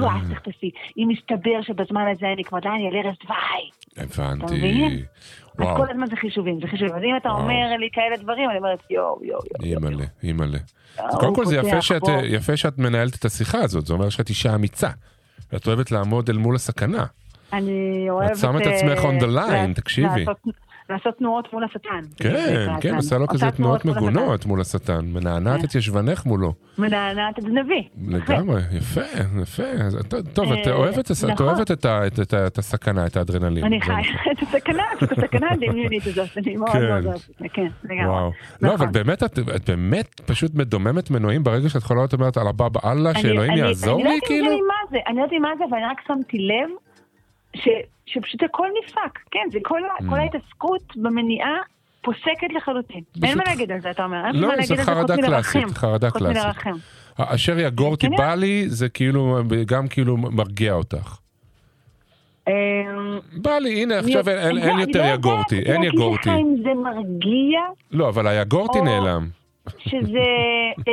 לא, אל תחטפי, אם מסתבר שבזמן הזה אני אני על ערש דווי. הבנתי. מבין? אז וואו, כל הזמן זה חישובים, זה חישובים. אז אם אתה וואו. אומר לי כאלה דברים, אני אומרת, יואו, יואו, יואו. אימא'לה, אימא'לה. אז הוא קודם כל זה יפה שאת, מנהלת את השיחה הזאת, זה אומר שאת אישה אמיצה. ואת אוהבת לעמוד אל מול הסכנה. אני אוהבת... שמה את עצמך אה, on the line, תקשיבי. לעשות- תנועות מול השטן. כן, כן. עושה לו כזה תנועות. מגונות מול השטן. מנענעת את ישבנך מולו. מנענעת את זנבי. לגמרי, יפה, יפה. את- טוב, את אה, אוהבת את-. אוהבת הסכנה, את האדרנלין. אני חיה. <laughs> את הסכנה, את הסכנה הדמיונית הזאת, אני מאוד כן. מאוד אוהבת את זה, כן, לגמרי. לא, אבל נכון. באמת, את באמת פשוט מדוממת מנועים ברגע שאת יכולה להיות אומרת על הבא באללה, שאלוהים יעזור לא לי, כאילו? אני לא יודעת מה זה, אבל אני רק שמתי לב שפשוט הכל נפסק, כן, זה כל Mm. כל ההתעסקות במניעה פוסקת לחלוטין. אין מה להגיד על זה, אתה אומר, אין לא, מה זה להגיד על זה חרדה חוץ קלאסית, מלרחם. חרדה קלאסית. אשר יגורתי כן, בא לי, זה כאילו, גם כאילו מרגיע אותך. אמ, בא לי, הנה, עכשיו אין- אני לא יותר יודעת יגורתי, אין להגיד לך יגורתי. אם זה מרגיע, לא, אבל היגורתי נעלם. שזה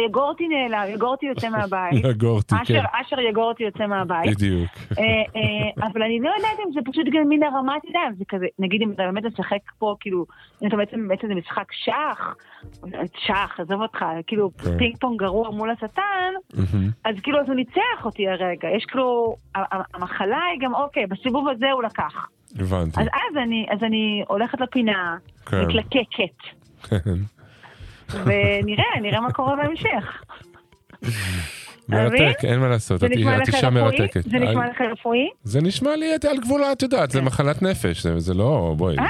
יגורתי נעלם, יגורתי יוצא מהבית. יגורתי, כן. אשר, יגורתי יוצא מהבית. בדיוק. אה, אה, אבל אני לא יודעת אם זה פשוט גם מן הרמת ידיים, זה כזה, נגיד אם אתה באמת משחק פה, כאילו, אם אתה בעצם, בעצם זה משחק שח, שח, עזוב אותך, כאילו כן. פינג פונג גרוע מול השטן. אז כאילו, אז הוא ניצח אותי הרגע, יש כאילו, המחלה היא גם, אוקיי, בסיבוב הזה הוא לקח. הבנתי. אז אז אני, אז אני הולכת לפינה, כן. מתלקקת, כן. ונראה, נראה מה קורה בהמשך. <laughs> מרתק, אין מה לעשות, את אישה? מרתקת. זה נשמע לך רפואי? זה נשמע לי על גבול, את יודעת, זה מחלת נפש, זה- לא, בואי, אה,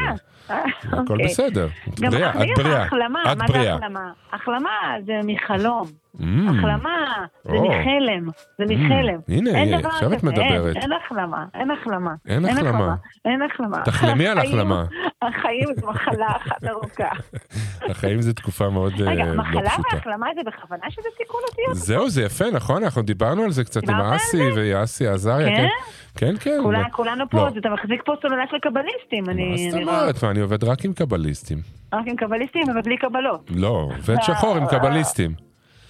הכל אוקיי. בסדר. את בריאה, את בריאה. החלמה, מה זה. החלמה? החלמה זה מחלום. Mm. החלמה זה. מחלם, זה מחלם. הנה, עכשיו את מדברת. אין, החלמה, אין החלמה. אין החלמה. אין החלמה. תחלמי על החלמה. החיים זה מחלה אחת ארוכה. <laughs> החיים זה תקופה מאוד אה, רגע, לא מחלה פשוטה. והחלמה זה בכוונה שזה סיכון אותיות? זהו, זה יפה, נכון? אנחנו דיברנו על זה קצת עם אסי ואסי עזריה, כן? כן. כן, לא. כולנו פה, לא. אתה מחזיק פה סוללה של קבליסטים. מה זאת. אומרת? אני עובד רק עם קבליסטים. רק עם קבליסטים ובלי קבלות. לא, עובד שחור עם קבליסטים.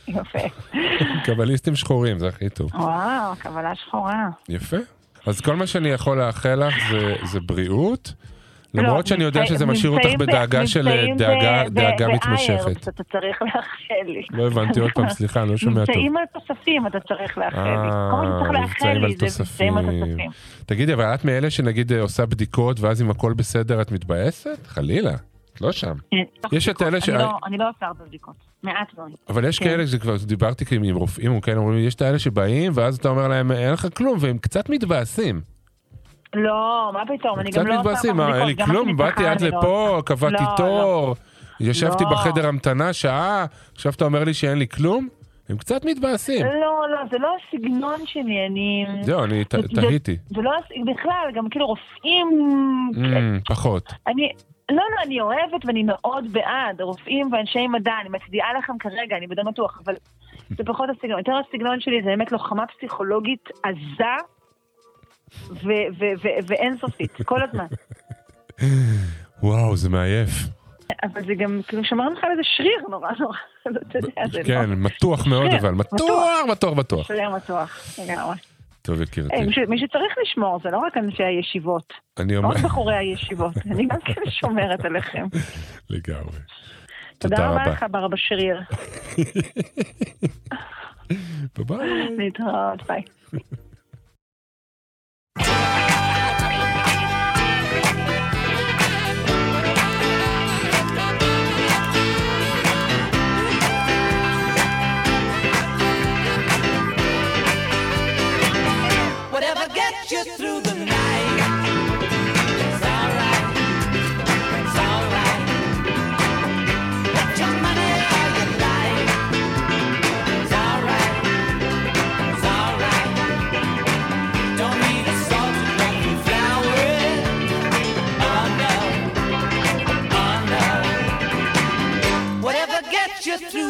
יפה. קבליסטים שחורים, זה הכי טוב. וואו, קבלה שחורה. יפה. אז כל מה שאני יכול לאחל לך זה- זה בריאות. למרות לא, שאני יודע נמצאים- שזה משאיר אותך בדאגה של נמצאים דאגה- מתמשכת. אתה צריך לאחל לי. לא הבנתי עוד פעם, <laughs> סליחה, אני לא שומע טוב. מבצעים על תוספים אתה צריך לאחל לי. אה, מבצעים על תוספים. תגידי, אבל את מאלה שנגיד אה, עושה בדיקות ואז אם הכל בסדר את מתבאסת? חלילה, את לא שם. יש את אלה ש- אני לא- אני לא עושה הרבה בדיקות. מעט דברים. אבל יש כן. כאלה שכבר דיברתי עם רופאים, יש את האלה שבאים ואז אתה אומר להם אין לך כלום והם קצת מתבאסים. לא, מה פתאום, אני קצת גם לא עושה מתבאסים, אין לי בדיקות. גם כלום, באתי עד לא לפה. קבעתי לא, תור, ישבתי לא. בחדר המתנה שעה, עכשיו אתה אומר לי שאין לי כלום? הם קצת מתבאסים. לא, לא, זה לא הסגנון שלי, אני... זהו, אני תהיתי. זה לא, הס- בכלל, גם כאילו רופאים... Mm, פחות. אני, לא, לא, אני אוהבת ואני מאוד בעד, רופאים ואנשי מדע, אני מצדיעה לכם כרגע, אני בדם בטוח, אבל זה פחות הסגנון. יותר הסגנון שלי זה באמת לוחמה פסיכולוגית עזה ואינסופית, כל הזמן. וואו, זה מעייף. אבל זה גם, כאילו, שמר לך על איזה שריר נורא נורא, אתה יודע, זה לא... כן, מתוח מאוד אבל, מתוח. מתוח, מתוח. שריר מתוח, לגמרי. טוב, יקירתי. מישהו- מי שצריך לשמור, זה לא רק אנשי הישיבות, אני לא אומר, רק בחורי הישיבות, <laughs> אני גם כן שומרת עליכם. לגמרי. תודה רבה לך, ברבא שריר. <laughs> ביי <laughs> ביי. להתראות, ביי. Whatever gets you through the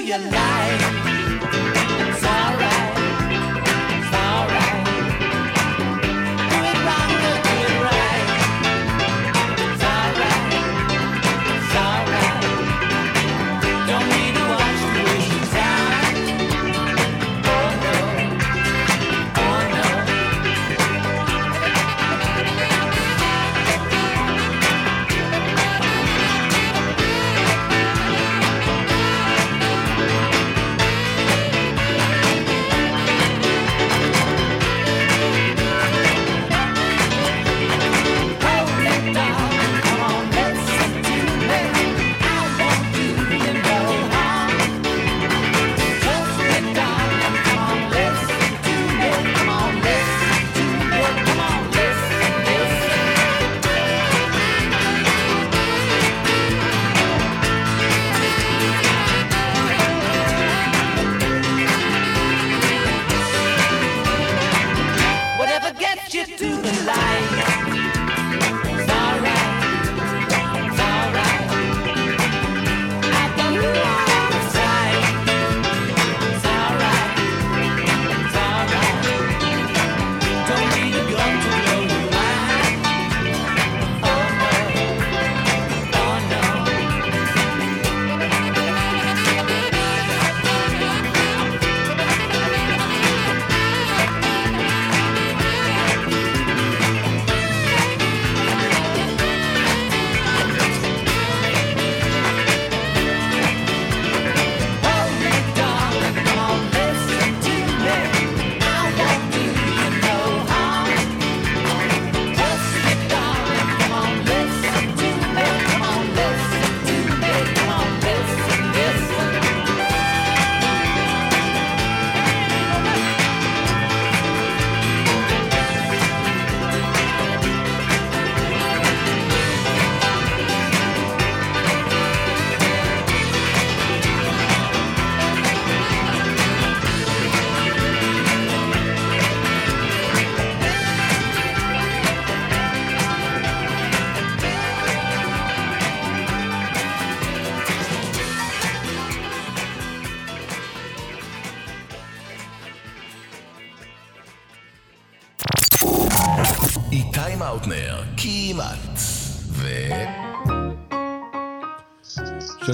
your life.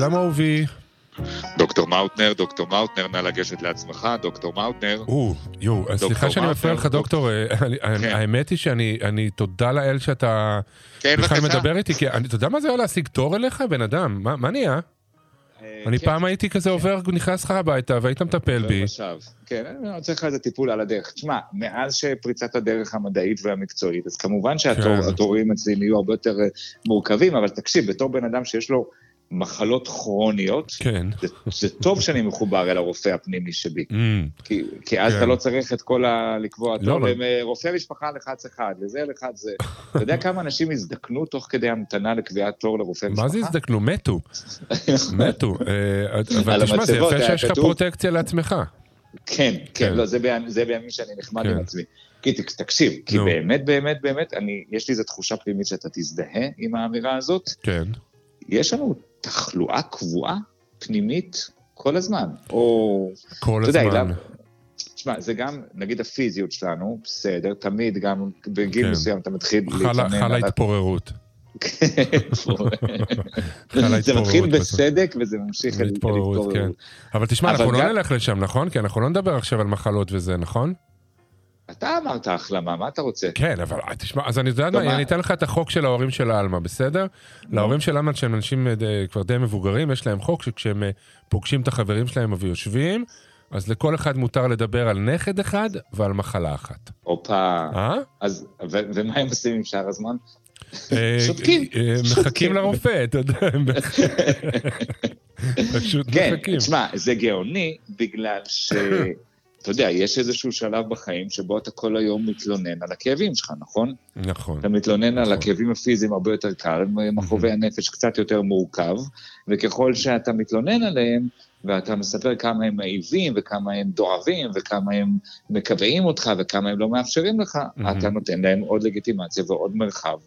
שלום אהובי. דוקטור מאוטנר, דוקטור מאוטנר, נא לגשת לעצמך, דוקטור מאוטנר. או, יו, סליחה שאני מפריע לך דוק- דוקטור, אה, כן. האמת היא שאני, אני- תודה לאל שאתה כן, בכלל. מדבר איתי, כי אתה יודע מה זה היה להשיג תור אליך, בן אדם? מה נהיה? אה, אני כן, פעם הייתי כזה עובר, נכנס לך הביתה והיית מטפל בי. כן, אני צריך לך איזה טיפול על הדרך. תשמע, מאז שפריצת הדרך המדעית והמקצועית, אז כמובן. שהתורים אצלי נהיו הרבה יותר אה, מורכבים, אבל תקשיב, בתור בן אדם שיש לו מחלות כרוניות, כן. זה, זה טוב שאני מחובר אל הרופא הפנימי שבי. Mm, כי, כי אז כן. אתה לא צריך את כל ה... לקבוע לא, אבל- לא, רופא משפחה לחץ אחד, לזה לחץ זה. אתה יודע כמה אנשים הזדקנו תוך כדי המתנה לקביעת תור לרופא משפחה? מה זה הזדקנו? מתו. <laughs> מתו. אה, אבל על תשמע, זה יפה שיש לך. פרוטקציה לעצמך. כן, כן, כן. לא, זה בימים, זה בימים שאני נחמד כן. עם עצמי. כי תקשיב, כי נו. באמת, באמת, באמת, אני, יש לי איזו תחושה פנימית שאתה תזדהה עם האמירה הזאת. כן. יש לנו תחלואה קבועה פנימית כל הזמן. או, כל יודע, הזמן. למה- תשמע, זה גם, נגיד הפיזיות שלנו, בסדר, תמיד, גם בגיל כן. מסוים אתה מתחיל להתלונן חלה התפוררות. זה חלה מתחיל. בסדק וזה ממשיך אל התפוררות, כן. אבל תשמע, אנחנו לא נלך לשם, נכון? כי אנחנו לא נדבר עכשיו על מחלות וזה, נכון? אתה אמרת החלמה, מה אתה רוצה? כן, אבל אה, תשמע, אז אני יודע מה, אני אתן לך את החוק של ההורים של עלמה, בסדר? להורים של עלמה, שהם אנשים אה, כבר די מבוגרים, יש להם חוק שכשהם אה, פוגשים את החברים שלהם ויושבים, אז לכל אחד מותר לדבר על נכד אחד ועל מחלה אחת. הופה. אה? אז, ומה הם עושים עם שאר הזמן? <laughs> שותקים. מחכים לרופא, אתה יודע. <laughs> פשוט כן, מחכים. תשמע, זה גאוני בגלל ש... <laughs> אתה יודע, יש איזשהו שלב בחיים שבו אתה כל היום מתלונן על הכאבים שלך, נכון? נכון. אתה מתלונן על נכון. הכאבים הפיזיים הרבה יותר קל, מחובי הנפש קצת יותר מורכב, וככל שאתה מתלונן עליהם, ואתה מספר כמה הם מעיבים, וכמה הם דואבים, וכמה הם מקבעים אותך, וכמה הם לא מאפשרים לך, מהמם. אתה נותן להם עוד לגיטימציה ועוד מרחב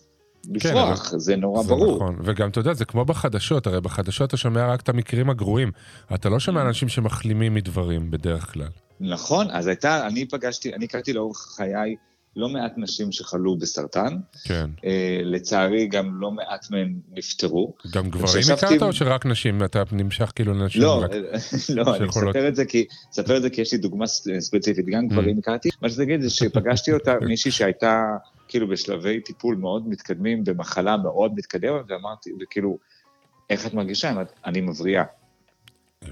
לפרוח, זה נורא זה ברור. נכון, וגם אתה יודע, זה כמו בחדשות, הרי בחדשות אתה שומע רק את המקרים הגרועים. אתה לא. שומע אנשים שמחלימים מדברים בדרך כלל. נכון, אז הייתה, אני פגשתי, אני הכרתי לאורך חיי לא מעט נשים שחלו בסרטן, כן. אה, לצערי גם לא מעט מהן נפטרו. גם גברים הכרת או שרק נשים? אתה נמשך כאילו לנשים? לא, רק- <laughs> לא, אני מספר את זה כי, מספר את זה כי יש לי דוגמה ספציפית, גם גברים הכרתי. מה שאני אגיד זה שפגשתי אותה, מישהי שהייתה כאילו בשלבי טיפול מאוד מתקדמים, במחלה מאוד מתקדמת, ואמרתי, וכאילו, איך את מרגישה? אני מבריאה.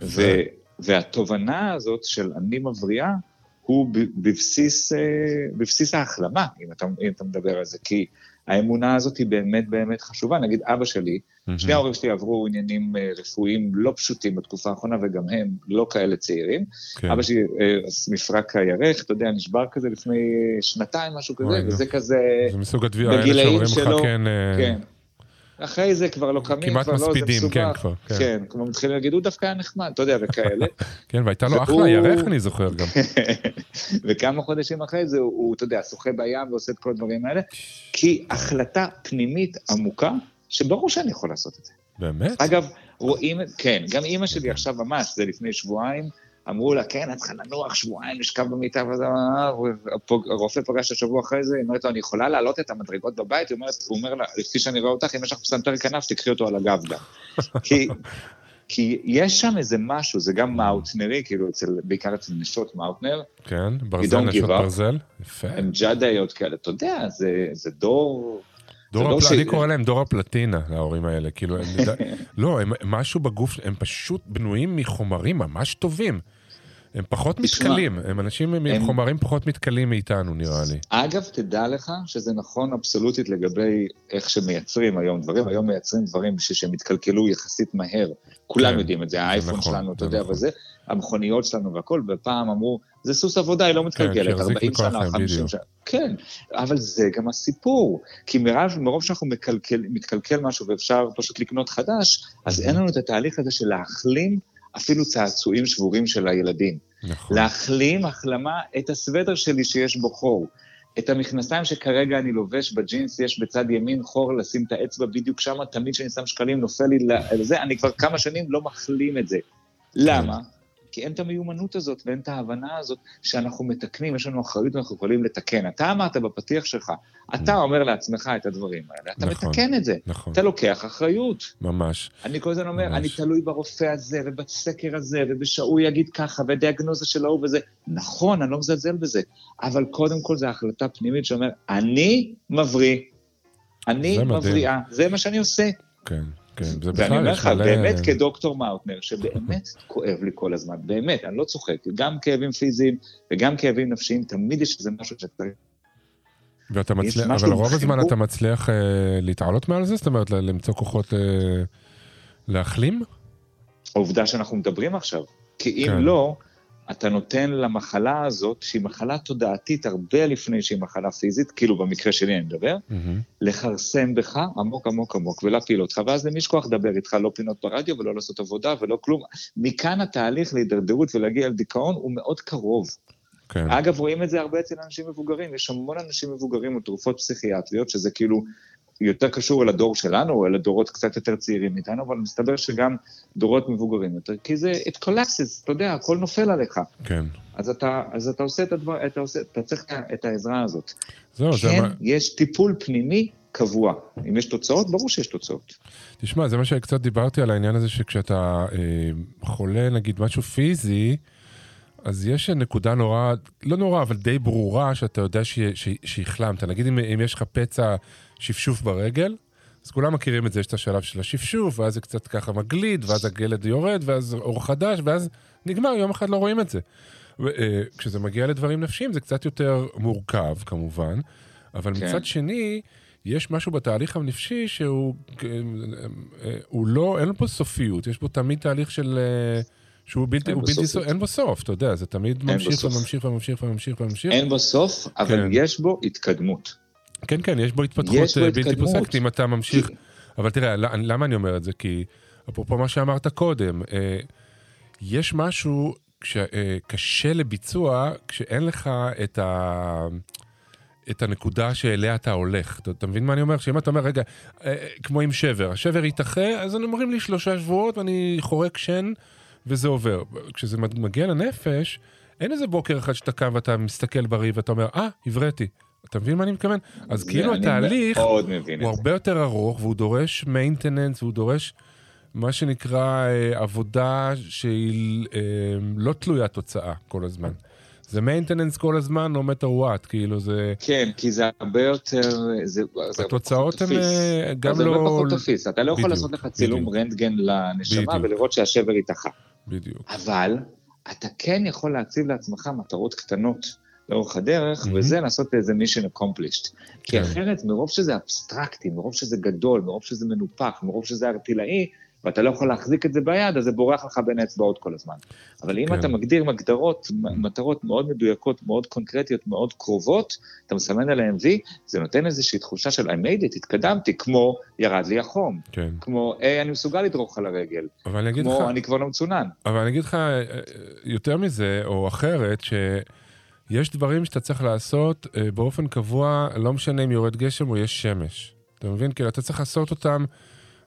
ו- והתובנה הזאת של אני מבריאה, הוא בבסיס, אה, בבסיס ההחלמה, אם אתה, אם אתה מדבר על זה, כי האמונה הזאת היא באמת באמת חשובה. נגיד אבא שלי, שני ההורים שלי עברו עניינים אה, רפואיים לא פשוטים בתקופה האחרונה, וגם הם לא כאלה צעירים. כן. אבא שלי אה, מפרק הירך, אתה יודע, נשבר כזה לפני שנתיים, משהו כזה. וזה כזה... זה מסוג התביעה האלה שאומרים לך, כן, כן. אחרי זה כבר לא קמים, כמעט כבר לא, זה מספידים, מסובך. כן, כבר, כן. כן, כמו מתחילים להגיד, הוא דווקא היה נחמד, אתה יודע, וכאלה. <laughs> כן, והייתה לו אחלה ירך, אני זוכר גם. <laughs> וכמה חודשים אחרי זה הוא, הוא, אתה יודע, שוחה בים ועושה את כל הדברים האלה, כי החלטה פנימית עמוקה, שברור שאני יכול לעשות את זה. באמת? אגב, רואים, כן, גם אימא שלי עכשיו ממש, זה לפני שבועיים, אמרו לה, כן, את צריכה לנוח שבועיים, לשכב במיטה הרופא פגש השבוע אחרי זה, היא אומרת לו, אני יכולה להעלות את המדרגות בבית? היא אומרת, הוא אומר לה, לפי שאני רואה אותך, אם יש לך פסנתר כנף, תקחי אותו על הגב גם. כי, כי יש שם איזה משהו, זה גם מאוטנרי, כאילו, אצל, בעיקר אצל נשות מאוטנר, כן, ברזל, נשות. ברזל. יפה. הם ג'אדאיות כאלה, אתה יודע, זה, זה דור... דור הפל... ש- אני קורא להם דור הפלטינה, להורים האלה. כאילו, הם... <laughs> לא, הם משהו בגוף, הם פשוט בנויים מחומרים ממש טובים. הם פחות תשמע, מתכלים, הם אנשים עם הם- חומרים פחות מתכלים מאיתנו, נראה לי. אגב, תדע לך שזה נכון אבסולוטית לגבי איך שמייצרים היום דברים. היום מייצרים דברים בשביל שהם יתקלקלו יחסית מהר. כולם כן, יודעים את זה, האייפון נכון, שלנו, אתה יודע, נכון. וזה, המכוניות שלנו והכל, ופעם אמרו, זה סוס עבודה, היא לא מתקלקלת, שיחזיק 40 לכל שנה, החיים, 50 בדיוק. שנה. כן, אבל זה גם הסיפור. כי מרוב, מרוב שאנחנו מקלקל, מתקלקל משהו ואפשר פשוט לקנות חדש, אז אין לנו את התהליך הזה של להחלים אפילו צעצועים שבורים של הילדים. נכון. להחלים החלמה את הסוודר שלי שיש בו חור. את המכנסיים שכרגע אני לובש בג'ינס, יש בצד ימין חור לשים את האצבע בדיוק שם, תמיד כשאני שם שקלים נופל לי לזה, אני כבר כמה שנים לא מחלים את זה. למה? כי אין את המיומנות הזאת ואין את ההבנה הזאת שאנחנו מתקנים, יש לנו אחריות ואנחנו יכולים לתקן. אתה אמרת בפתיח שלך, אתה אומר לעצמך את הדברים האלה, אתה נכון, מתקן את זה. נכון, אתה לוקח אחריות. ממש. אני כל הזמן אומר, ממש. אני תלוי ברופא הזה, ובסקר הזה, ובשהוא יגיד ככה, ודיאגנוזה של ההוא וזה. נכון, אני לא מזלזל בזה, אבל קודם כל זו החלטה פנימית שאומר, אני מבריא, אני. מבריאה, זה מה שאני עושה. כן, כן. זה ואני אומר לך, מלא- באמת כדוקטור מאוטנר, שבאמת כואב לי כל הזמן, באמת, אני לא צוחק, גם כאבים פיזיים וגם כאבים נפשיים, תמיד יש איזה משהו שצריך. ואתה מצליח, אבל רוב הזמן. אתה מצליח אה, להתעלות מעל זה? זאת אומרת, למצוא כוחות אה, להחלים? העובדה שאנחנו מדברים עכשיו. כי אם כן. לא, אתה נותן למחלה הזאת, שהיא מחלה תודעתית הרבה לפני שהיא מחלה פיזית, כאילו במקרה שלי אני מדבר, מהמם. לכרסם בך עמוק עמוק עמוק ולהפיל אותך, ואז למי יש כוח לדבר איתך, לא פינות ברדיו ולא לעשות עבודה ולא כלום. מכאן התהליך להידרדרות ולהגיע לדיכאון הוא מאוד קרוב. כן. אגב, רואים את זה הרבה אצל אנשים מבוגרים, יש המון אנשים מבוגרים עם תרופות פסיכיאטריות, שזה כאילו יותר קשור אל הדור שלנו, אל הדורות קצת יותר צעירים מאיתנו, אבל מסתבר שגם דורות מבוגרים יותר, כי זה, it collapses, אתה יודע, הכל נופל עליך. כן. אז אתה, אז אתה עושה את הדבר, אתה עושה, אתה צריך את העזרה הזאת. זהו, זה כן, מה... יש טיפול פנימי קבוע. אם יש תוצאות, ברור שיש תוצאות. תשמע, זה מה שקצת דיברתי על העניין הזה שכשאתה אה, חולה, נגיד, משהו פיזי, אז יש נקודה נורא, לא נורא, אבל די ברורה, שאתה יודע שהחלמת. נגיד, אם, אם יש לך פצע שפשוף ברגל, אז כולם מכירים את זה, יש את השלב של השפשוף, ואז זה קצת ככה מגליד, ואז הגלד יורד, ואז אור חדש, ואז נגמר, יום אחד לא רואים את זה. אה, כשזה מגיע לדברים נפשיים זה קצת יותר מורכב, כמובן, אבל כן. מצד שני, יש משהו בתהליך הנפשי שהוא אה, הוא לא, אין פה סופיות, יש בו תמיד תהליך של... אה, שהוא בלתי, אין בלתי. סוף, אין בו סוף, אתה יודע, זה תמיד ממשיך. וממשיך וממשיך וממשיך וממשיך. אין בו סוף, אבל כן. יש בו התקדמות. כן, כן, יש בו התפתחות יש בו אה, בלתי. פוסקת אם אתה ממשיך. כי- אבל תראה, למה אני אומר את זה? כי אפרופו מה שאמרת קודם, אה, יש משהו שקשה לביצוע כשאין לך את, ה... את הנקודה שאליה אתה הולך. אתה, אתה מבין מה אני אומר? שאם אתה אומר, רגע, אה, אה, כמו עם שבר, השבר ייתחה, אז אני אומרים לי שלושה שבועות ואני חורק שן וזה עובר. כשזה מגיע לנפש, אין איזה בוקר אחד שאתה קם ואתה מסתכל בריב ואתה אומר, אה, הבראתי. אתה מבין מה אני מתכוון? אז כאילו התהליך הוא. הרבה יותר ארוך והוא דורש maintenance והוא דורש מה שנקרא אה, עבודה שהיא אה, לא תלויה תוצאה כל הזמן. זה maintenance כל הזמן, no matter what, כאילו זה... כן, כי זה הרבה יותר... זה, התוצאות הן. אה, גם זה הרבה לא... פחות תפיס. אתה לא יכול לעשות לך צילום. רנטגן לנשמה. ולראות שהשבר ייתכה. בדיוק. אבל אתה כן יכול להציב לעצמך מטרות קטנות לאורך הדרך, מהמם. וזה לעשות איזה mission accomplished. כי כן. אחרת, מרוב שזה אבסטרקטי, מרוב שזה גדול, מרוב שזה מנופח, מרוב שזה ארטילאי, ואתה לא יכול להחזיק את זה ביד, אז זה בורח לך בין האצבעות כל הזמן. אבל אם כן. אתה מגדיר מגדרות, מטרות מאוד מדויקות, מאוד קונקרטיות, מאוד קרובות, אתה מסמן עליהן וי, זה נותן איזושהי תחושה של I made it, התקדמתי, כמו ירד לי החום, כן. כמו היי, אני מסוגל לדרוך על הרגל, אבל אני אגיד לך... כמו אני כבר לא מצונן. אבל אני אגיד לך אה, אה, יותר מזה, או אחרת, שיש דברים שאתה צריך לעשות אה, באופן קבוע, לא משנה אם יורד גשם או יש שמש. אתה מבין? כאילו, אתה צריך לעשות אותם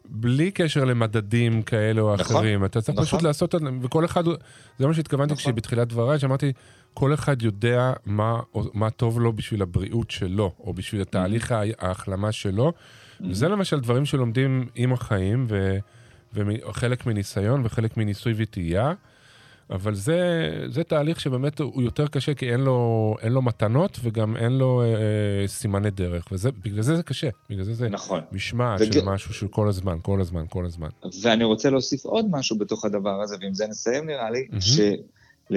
בלי קשר למדדים כאלה או נכון, אחרים. אתה צריך נכון. פשוט לעשות אותם, וכל אחד, זה מה שהתכוונתי נכון. כשבתחילת דבריי, שאמרתי, כל אחד יודע מה, מה טוב לו בשביל הבריאות שלו, או בשביל התהליך Mm-hmm. ההחלמה שלו. וזה למשל דברים שלומדים עם החיים, ו... וחלק מניסיון וחלק מניסוי וטעייה, אבל זה, זה תהליך שבאמת הוא יותר קשה כי אין לו, אין לו מתנות וגם אין לו אה, אה, סימני דרך, ובגלל זה זה קשה, בגלל זה זה נכון. משמעת וג- של משהו של כל הזמן, כל הזמן, כל הזמן. ואני רוצה להוסיף עוד משהו בתוך הדבר הזה, ועם זה נסיים נראה לי, מהמם.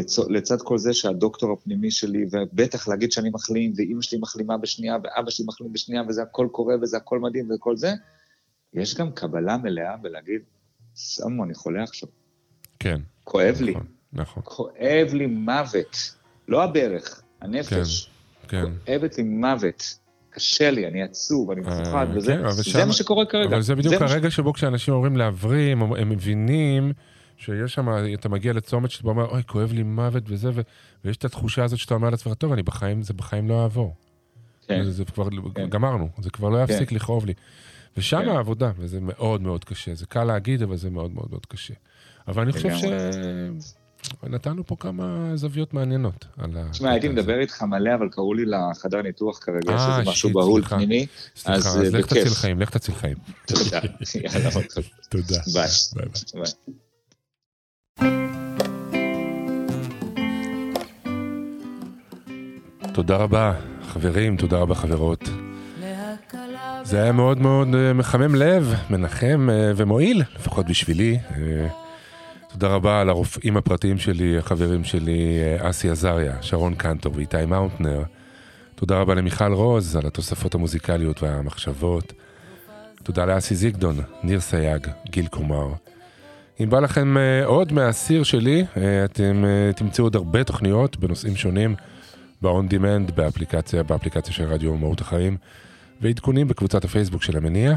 שלצד כל זה שהדוקטור הפנימי שלי, ובטח להגיד שאני מחלים, ואימא שלי מחלימה בשנייה, ואבא שלי מחלים בשנייה, וזה הכל קורה, וזה הכל מדהים, וכל זה, יש גם קבלה מלאה בלהגיד, סמו, אני חולה עכשיו, כן, כואב לי, נכון, כואב לי מוות, לא הברך, הנפש, כן. כואבת לי מוות. קשה לי, אני עצוב, אני אה, מפוחד, וזה כן, זה שם- מה שקורה כרגע. אבל זה בדיוק ש- הרגע שבו כשאנשים אומרים להבריא, הם, הם מבינים שיש שם, אתה מגיע לצומת שאתה אומר, אוי, כואב לי מוות וזה, ו... ויש את התחושה הזאת שאתה אומר לעצמך, טוב, אני בחיים, זה בחיים לא יעבור. כן. זה, זה כבר, כן. גמרנו, זה כבר לא יפסיק לכאוב לי. ושם כן. העבודה, וזה מאוד מאוד קשה. זה קל להגיד, אבל זה מאוד מאוד מאוד קשה. אבל אני חושב לגמרי. שנתנו פה כמה זוויות מעניינות על ה... תשמע, הייתי מדבר איתך מלא, אבל קראו לי לחדר ניתוח כרגע, יש אה, איזה משהו בהול. פנימי. אז, אז, אה, לך בכיף. תציל חיים, לך תציל חיים. תודה. <laughs> תודה. ביי. תודה רבה, חברים, תודה רבה, חברות. זה היה מאוד מאוד אה, מחמם לב, מנחם ומועיל, לפחות בשבילי. תודה רבה לרופאים הפרטיים שלי, החברים שלי, אה, אסי עזריה, שרון קנטור ואיתי מאונטנר. תודה רבה למיכל רוז על התוספות המוזיקליות והמחשבות. תודה לאסי זיגדון, ניר סייג, גיל קומר. אם בא לכם אה, עוד מהשיר שלי, אה, אתם תמצאו עוד הרבה תוכניות בנושאים שונים ב-on demand, באפליקציה, באפליקציה של רדיו מהות החיים, ועדכונים בקבוצת הפייסבוק של המניע.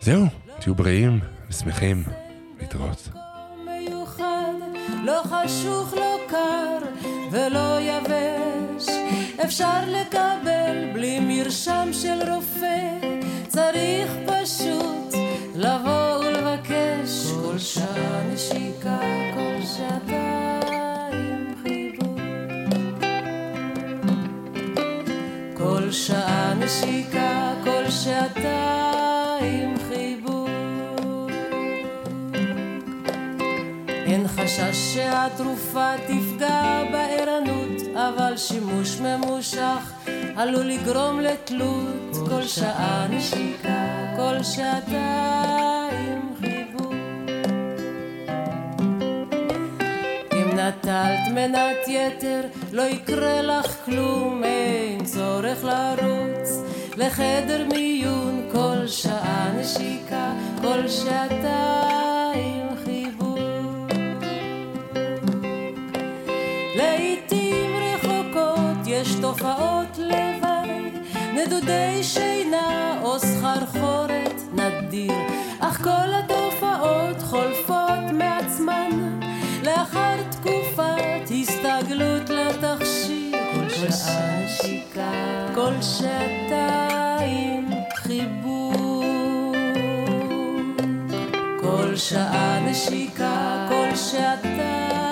זהו, תהיו בריאים ושמחים. להתראות. לא חשוך, לא קר ולא יבש. אפשר לקבל בלי מרשם של רופא, צריך פשוט לבוא ולבקש כל שעה נשיקה, כל שעתיים חיבור. כל שעה נשיקה, כל שעתיים חשש שהתרופה תפגע בערנות, אבל שימוש ממושך עלול לגרום לתלות. כל שעה נשיקה, כל שעתיים חיבור. אם נטלת מנת יתר, לא יקרה לך כלום, אין צורך לרוץ לחדר מיון. כל שעה נשיקה, כל שעתיים תופעות לוואי, נדודי שינה או סחרחורת נדיר, אך כל התופעות חולפות מעצמן לאחר תקופת הסתגלות לתכשיר. כל שעה נשיקה כל שעתיים חיבור. כל שעה נשיקה, כל שעתיים